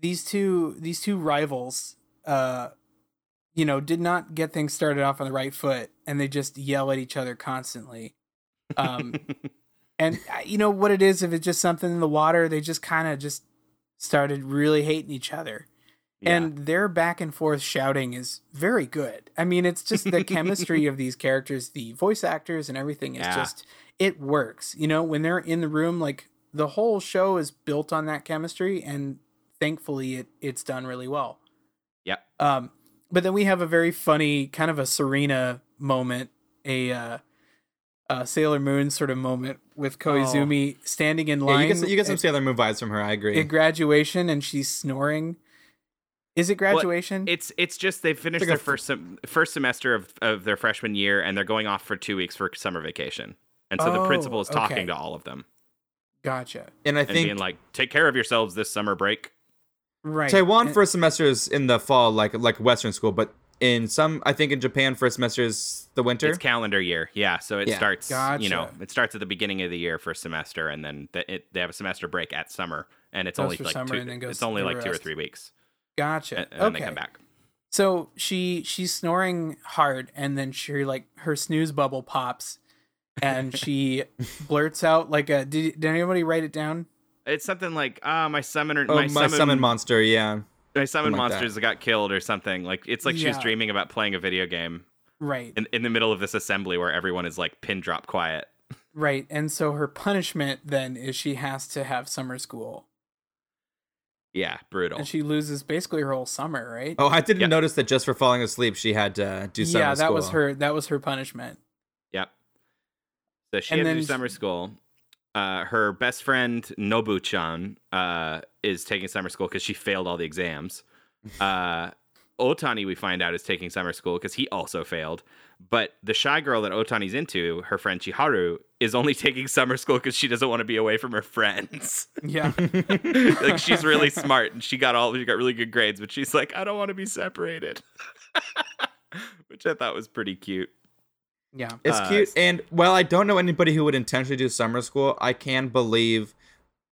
these two these two rivals, uh, you know, did not get things started off on the right foot, and they just yell at each other constantly. Um, and uh, you know what it is? If it's just something in the water, they just kind of just started really hating each other. And their back and forth shouting is very good. I mean, it's just the chemistry of these characters, the voice actors and everything is Yeah. just it works. You know, when they're in the room, like the whole show is built on that chemistry and thankfully it it's done really well. Yep. Um, but then we have a very funny kind of a Serena moment, a uh, uh, Sailor Moon sort of moment with Koizumi standing in Yeah, line you get some, you get some Sailor Moon vibes from her. I agree. at graduation and she's snoring. Is it graduation? It's it's just they finished like their f- first sem- first semester of, of their freshman year and they're going off for two weeks for summer vacation. And so the Oh, principal is talking okay. to all of them gotcha. and I and think being like, "Take care of yourselves this summer break." Right. Taiwan And- first semester is in the fall, like like Western school, but in some, I think in Japan, first semester is the winter. It's calendar year, yeah. So it Yeah. starts, you know, it starts at the beginning of the year for semester, and then the, it, they have a semester break at summer, and it's Goes only like two. and then goes it's only like two or rest. three weeks, Gotcha. and, and then okay. they come back. So she she's snoring hard, and then she like her snooze bubble pops, and she blurts out like a. Did, did anybody write it down? It's something like, ah, my summoner, oh, my, my, summon, monster, yeah. my summon something like that. monsters got killed or something. Like it's like she's Yeah. dreaming about playing a video game Right. in, in the middle of this assembly where everyone is like pin drop quiet. Right. And so her punishment then is she has to have summer school, Yeah, brutal. and she loses basically her whole summer. Right. Oh, I didn't Yeah. notice that just for falling asleep, she had to do summer yeah, that was her. That was her punishment. Yep. So she And had to do sh- summer school. Uh, her best friend Nobu-chan uh, is taking summer school because she failed all the exams. Uh, Otani, we find out, is taking summer school because he also failed. But the shy girl that Otani's into, her friend Chiharu, is only taking summer school because she doesn't want to be away from her friends. Yeah. like she's really smart and she got all she got really good grades, but she's like, I don't want to be separated. Which I thought was pretty cute. yeah. It's Uh, cute, and while I don't know anybody who would intentionally do summer school, I can believe,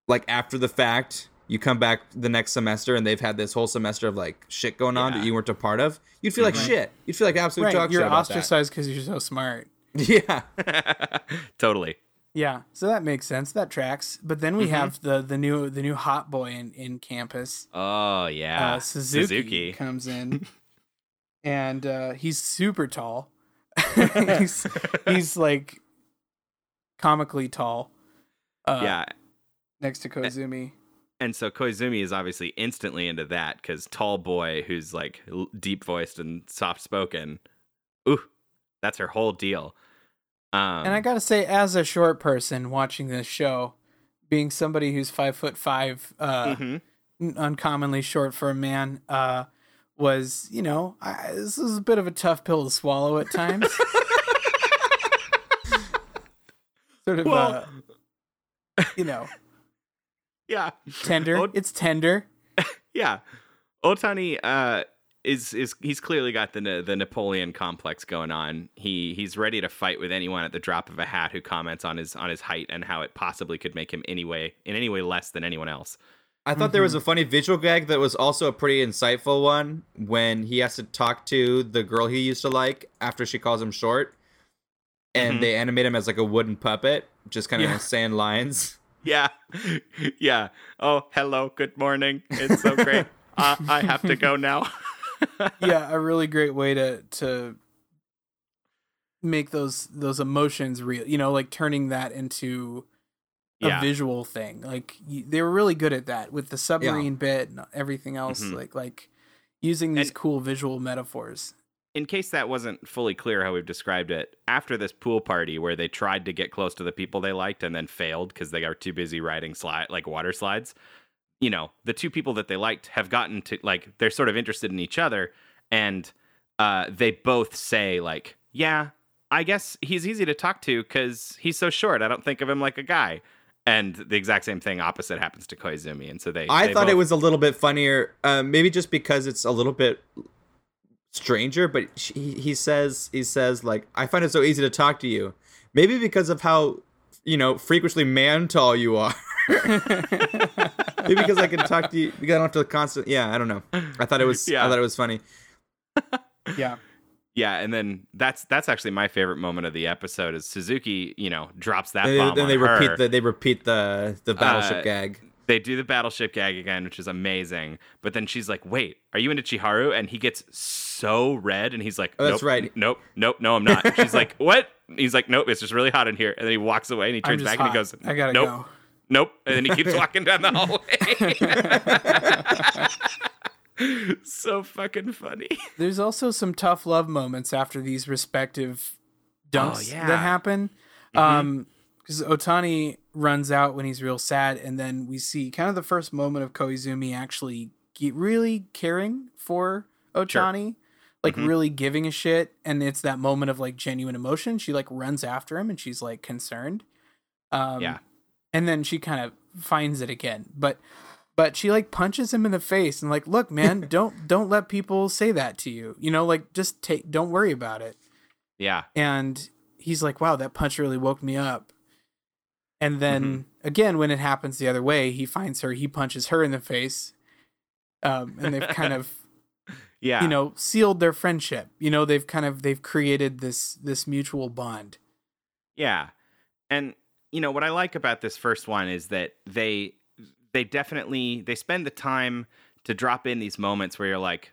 like after the fact, you come back the next semester and they've had this whole semester of like shit going on Yeah. that you weren't a part of. You'd feel like shit. You'd feel like absolute Right. dog You're shit about that. ostracized because you're so smart. Yeah, totally. Yeah, so that makes sense. That tracks. But then we have the the new the new hot boy in in campus. Oh yeah, uh, Suzuki, comes in, and uh, he's super tall. he's he's like comically tall. Uh, yeah, next to Koizumi. And so Koizumi is obviously instantly into that because tall boy who's like deep voiced and soft spoken. Ooh, that's her whole deal. Um, And I gotta say, as a short person watching this show, being somebody who's five foot five, uh, mhm. n- uncommonly short for a man, uh, was you know I, this was a bit of a tough pill to swallow at times. sort of, Well- uh, you know, yeah, tender. Oh, It's tender. yeah. Otani uh, is is he's clearly got the the Napoleon complex going on. He he's ready to fight with anyone at the drop of a hat who comments on his on his height and how it possibly could make him anyway in any way less than anyone else. I thought there was a funny visual gag that was also a pretty insightful one when he has to talk to the girl he used to like after she calls him short, and Mhm. they animate him as like a wooden puppet, just kind of Yeah. saying lines. Yeah, yeah. Oh, hello, good morning. It's so great. uh, I have to go now. yeah, a really great way to to make those those emotions real. You know, like turning that into a Yeah. visual thing. Like y- they were really good at that with the submarine bit and everything else. Mhm. Like like using these And- cool visual metaphors. In case that wasn't fully clear how we've described it, after this pool party where they tried to get close to the people they liked and then failed because they are too busy riding slide like water slides, you know, the two people that they liked have gotten to like they're sort of interested in each other, and uh, they both say like, "Yeah, I guess he's easy to talk to because he's so short. I don't think of him like a guy." And the exact same thing opposite happens to Koizumi, and so they. I they thought it was a little bit funnier, uh, maybe just because it's a little bit stranger. But she, he says he says like I find it so easy to talk to you. Maybe because of how you know frequently man tall you are. maybe because I can talk to you because I don't have to constant. Yeah, I don't know. I thought it was. Yeah. I thought it was funny. Yeah. Yeah, and then that's that's actually my favorite moment of the episode is Suzuki, you know, drops that And bomb then on they her. repeat the they repeat the the battleship Uh, gag. They do the battleship gag again, which is amazing. But then she's like, "Wait, are you into Chiharu?" And he gets so red, and he's like, Oh, that's "Nope, right. Nope, nope, no, I'm not." She's like, "What?" He's like, "Nope, it's just really hot in here." And then he walks away, and he turns back, and he goes, I gotta nope, go. nope. And then he keeps walking down the hallway. so fucking funny. There's also some tough love moments after these respective dumps Oh, yeah. that happen. Um, because Otani runs out when he's real sad, and then we see kind of the first moment of Koizumi actually really caring for Otani, like Mhm. really giving a shit, and it's that moment of like genuine emotion. She like runs after him, and she's like concerned. Um, Yeah. and then she kind of finds it again, but but she like punches him in the face and like, look, man, don't don't let people say that to you. You know, like just take, don't worry about it Yeah. and he's like wow that punch really woke me up and then Mm-hmm. again when it happens the other way he finds her he punches her in the face um, and they've kind of Yeah. you know sealed their friendship you know they've kind of they've created this this mutual bond Yeah. And you know what I like about this first one is that they they definitely they spend the time to drop in these moments where you're like,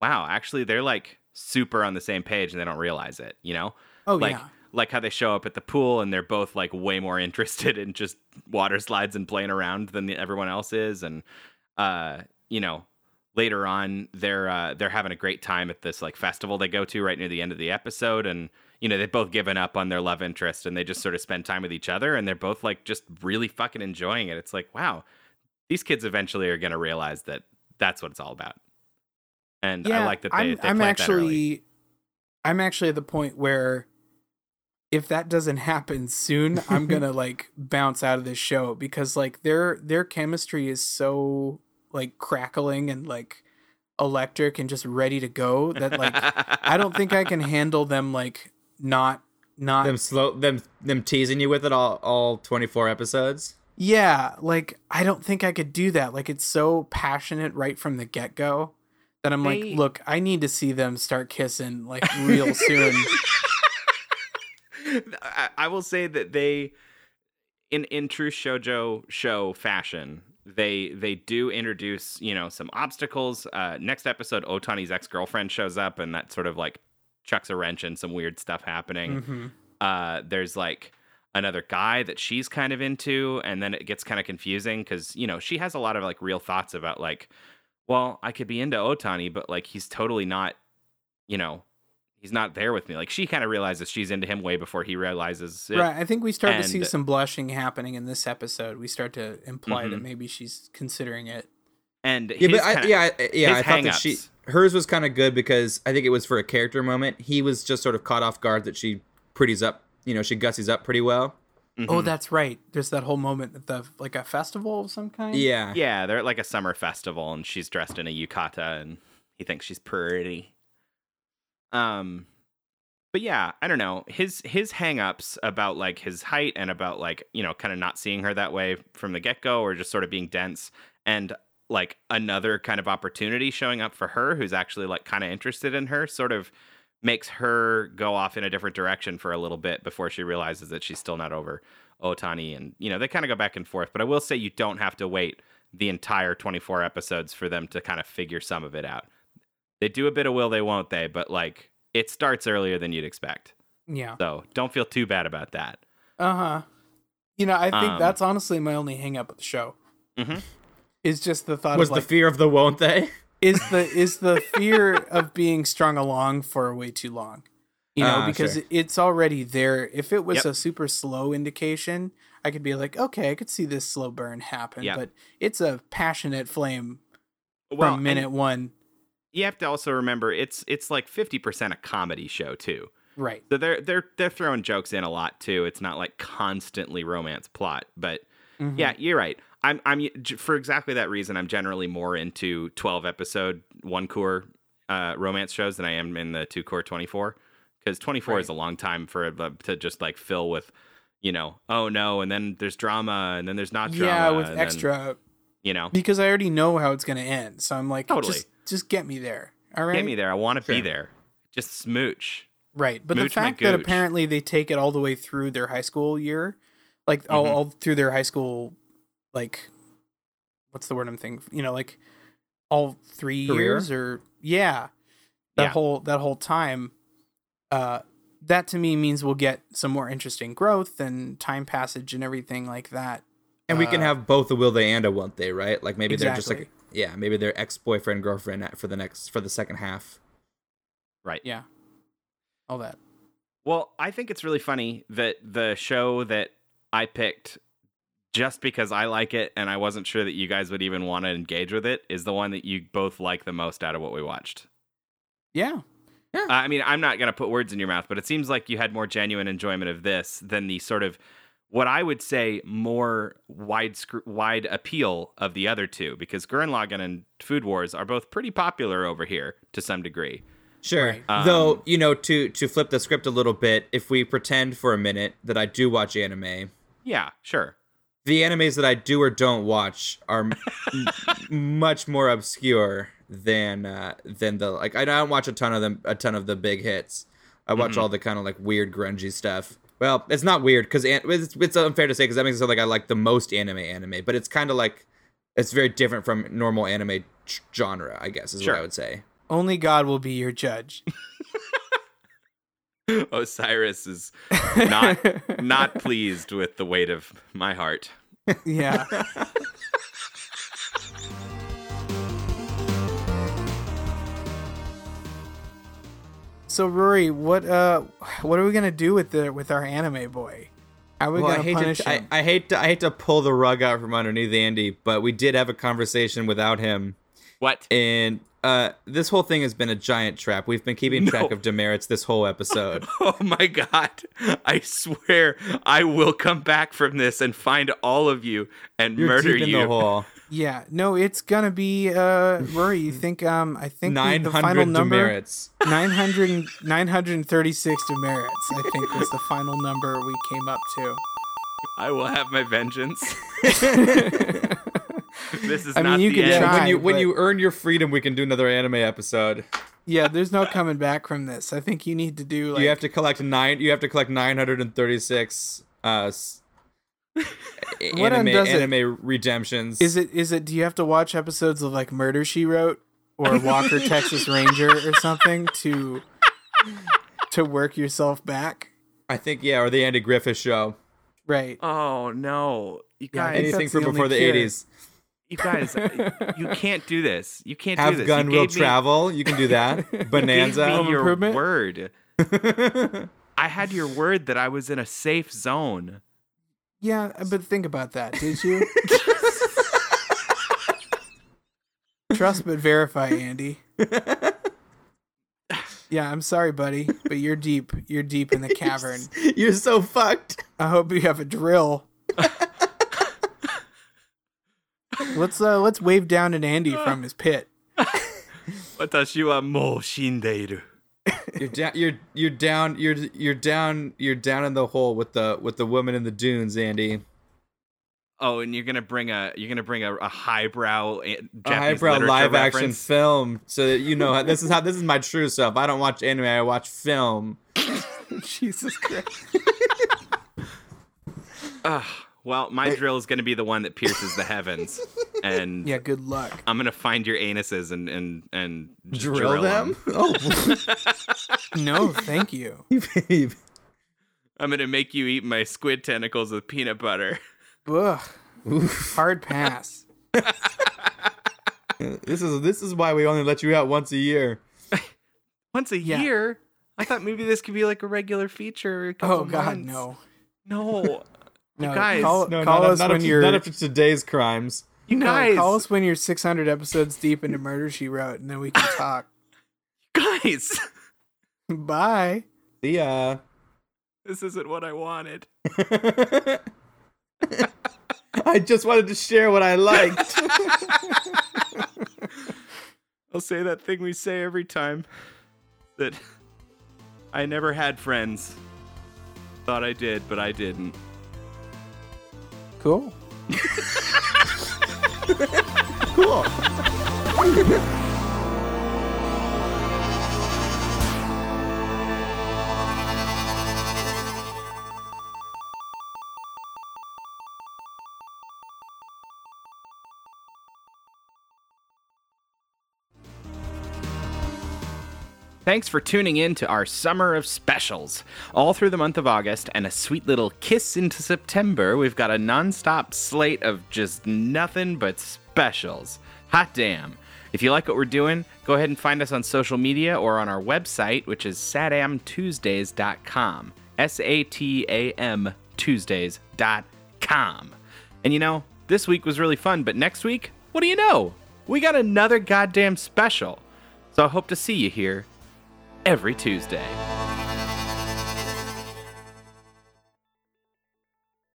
wow, actually they're like super on the same page and they don't realize it, you know? oh like yeah like how they show up at the pool and they're both like way more interested in just water slides and playing around than the, everyone else is. And uh you know later on they're uh they're having a great time at this like festival they go to right near the end of the episode. And you know they've both given up on their love interest and they just sort of spend time with each other and they're both like just really fucking enjoying it. It's like wow these kids eventually are going to realize that that's what it's all about. And i like that they, I'm, they I'm plant that early. actually i'm actually at the point where if that doesn't happen soon i'm gonna like bounce out of this show because like their their chemistry is so like crackling and like electric and just ready to go that like i don't think i can handle them like not not them slow them them teasing you with it all all 24 episodes. yeah like i don't think i could do that like it's so passionate right from the get-go that i'm They- like look i need to see them start kissing like real soon I, I will say that they, in in true shojo show fashion, they they do introduce you know some obstacles. Uh, next episode, Otani's ex girlfriend shows up, and that sort of like chucks a wrench in some weird stuff happening. Mhm. Uh, there's like another guy that she's kind of into, and then it gets kind of confusing because you know she has a lot of like real thoughts about like, well, I could be into Otani, but like he's totally not, you know. He's not there with me. Like she kind of realizes she's into him way before he realizes it. Right. I think we start to see some blushing happening in this episode. We start to imply that Mhm. maybe she's considering it. And Yeah, but I, kinda- yeah, yeah. I thought that she hers was kind of good because I think it was for a character moment. He was just sort of caught off guard that she pretties up. You know, she gussies up pretty well. Oh, Mhm. that's right. There's that whole moment at the like a festival of some kind. Yeah. yeah, they're at like a summer festival, and she's dressed in a yukata, and he thinks she's pretty. Um, but yeah, I don't know his his hangups about like his height and about like you know kind of not seeing her that way from the get go, or just sort of being dense, and like another kind of opportunity showing up for her who's actually like kind of interested in her, sort of makes her go off in a different direction for a little bit before she realizes that she's still not over Otani. And, you know, they kind of go back and forth. But I will say you don't have to wait the entire 24 episodes for them to kind of figure some of it out. They do a bit of will they, won't they? But, like, it starts earlier than you'd expect. Yeah. So don't feel too bad about that. Uh huh. You know, I think Um, that's honestly my only hang up with the show. Mhm. Is just the thought Was of the like, fear of the won't they? is the is the fear of being strung along for way too long. You know, Ah, because sure. it's already there. If it was Yep. a super slow indication, I could be like, okay, I could see this slow burn happen. Yeah. But it's a passionate flame Well, from minute and one. You have to also remember it's it's like 50% a comedy show, too. Right. So they're they're they're throwing jokes in a lot too. It's not like constantly romance plot, but Mhm. yeah, you're right. I'm I'm for exactly that reason. I'm generally more into 12 episode one core uh, romance shows than I am in the two core 24 because 24 is a long time for uh, to just like fill with you know oh no and then there's drama and then there's not drama Yeah, with and then, extra you know because I already know how it's gonna end. So I'm like, Totally. just just get me there. All right. get me there. I want to be there. Just smooch. Right. But Mooch the fact that apparently they take it all the way through their high school year, like all, Mhm. all through their high school like what's the word I'm thinking? You know, like all three Career? years or yeah, that Yeah. whole that whole time. Uh, that to me means we'll get some more interesting growth and time passage and everything like that. And we can Uh, have both a will they and a won't they, right? Like maybe they're just like Exactly. Yeah, maybe they're ex boyfriend girlfriend for the next for the second half. Right. Yeah, all that. Well, I think it's really funny that the show that I picked just because I like it and I wasn't sure that you guys would even want to engage with it is the one that you both like the most out of what we watched. Yeah, Uh, I mean, I'm not going to put words in your mouth, but it seems like you had more genuine enjoyment of this than the sort of what I would say more wide sc- wide appeal of the other two because Gurren Lagann and Food Wars are both pretty popular over here to some degree. Sure. Um, Though, you know, to to flip the script a little bit, if we pretend for a minute that I do watch anime, Yeah, sure. the animes that I do or don't watch are m- m- much more obscure than uh, than the like. I don't watch a ton of them, a ton of the big hits. I watch all the kind of like weird grungy stuff. Well, it's not weird because it's, it's unfair to say because that makes it sound like I like the most anime anime, but it's kind of like it's very different from normal anime ch- genre. I guess is Sure. what I would say. only God will be your judge. Osiris is not not pleased with the weight of my heart. yeah. So Rory, what uh, what are we gonna do with the with our anime boy? How are we Well, I gonna hate punish to, him? I hate to I hate to pull the rug out from underneath Andy, but we did have a conversation without him, What? and uh, this whole thing has been a giant trap. We've been keeping track of demerits this whole episode. Oh my god. I swear I will come back from this and find all of you and You're murder deep in you. The hole. yeah, no, it's gonna be uh, Rory. You think um, I think we- the final number demerits. 900, 936 demerits. I think was the final number we came up to. I will have my vengeance. this is I mean, not you the could end. try. when you when but- you earn your freedom, we can do another anime episode. Yeah, there's no coming back from this. I think you need to do like you have to collect nine. You have to collect nine hundred and thirty six. Uh, s- What anime undoes it? anime redemptions. Is it is it do you have to watch episodes of like Murder She Wrote or Walker Texas Ranger or something to to work yourself back? I think yeah, or the Andy Griffith Show. Right. Oh no. You guys think Anything from the before the eighties. you guys uh, you can't do this. You can't do Have this. gun you will gave me- travel. You can do that. you gave Bonanza. me your Improvement? word. I had your word that I was in a safe zone. Yeah, but think about that. Did you? Trust but verify, Andy. Yeah, I'm sorry, buddy, but you're deep. You're deep in the cavern. You're so fucked. I hope you have a drill. let's uh let's wave down at Andy from his pit. 私はもう死んでいる。 You're down. You're you're down. You're you're down. You're down in the hole with the with the woman in the dunes, Andy. Oh, and you're gonna bring a you're gonna bring a, a highbrow eh, A highbrow literature live action film, so that you know this is how this is my true self. I don't watch anime. I watch film. Jesus Christ. Ugh. well, my drill is gonna be the one that pierces the heavens, and Yeah, good luck. I'm gonna find your anuses and and and just Drill, them? 'em. Oh, No, thank you. babe. I'm gonna make you eat my squid tentacles with peanut butter. Ugh. Hard pass. This is this is why we only let you out once a year. Once a Yeah. year. I thought maybe this could be like a regular feature. a Oh God, months. no. no, No, guys, call, No, call not, us not, when up, you're not up to today's crimes. You no, guys, call us when you're 600 episodes deep into Murder She Wrote, and then we can talk. guys. Bye. See ya. This isn't what I wanted. I just wanted to share what I liked. I'll say that thing we say every time that I never had friends. Thought I did, but I didn't. Cool. Cool. Thanks for tuning in to our summer of specials. All through the month of August and a sweet little kiss into September, we've got a nonstop slate of just nothing but specials. Hot damn. If you like what we're doing, go ahead and find us on social media or on our website, which is satamtuesdays.com. S A T A M Tuesdays.com. And you know, this week was really fun, but next week, what do you know? We got another goddamn special. So I hope to see you here every Tuesday.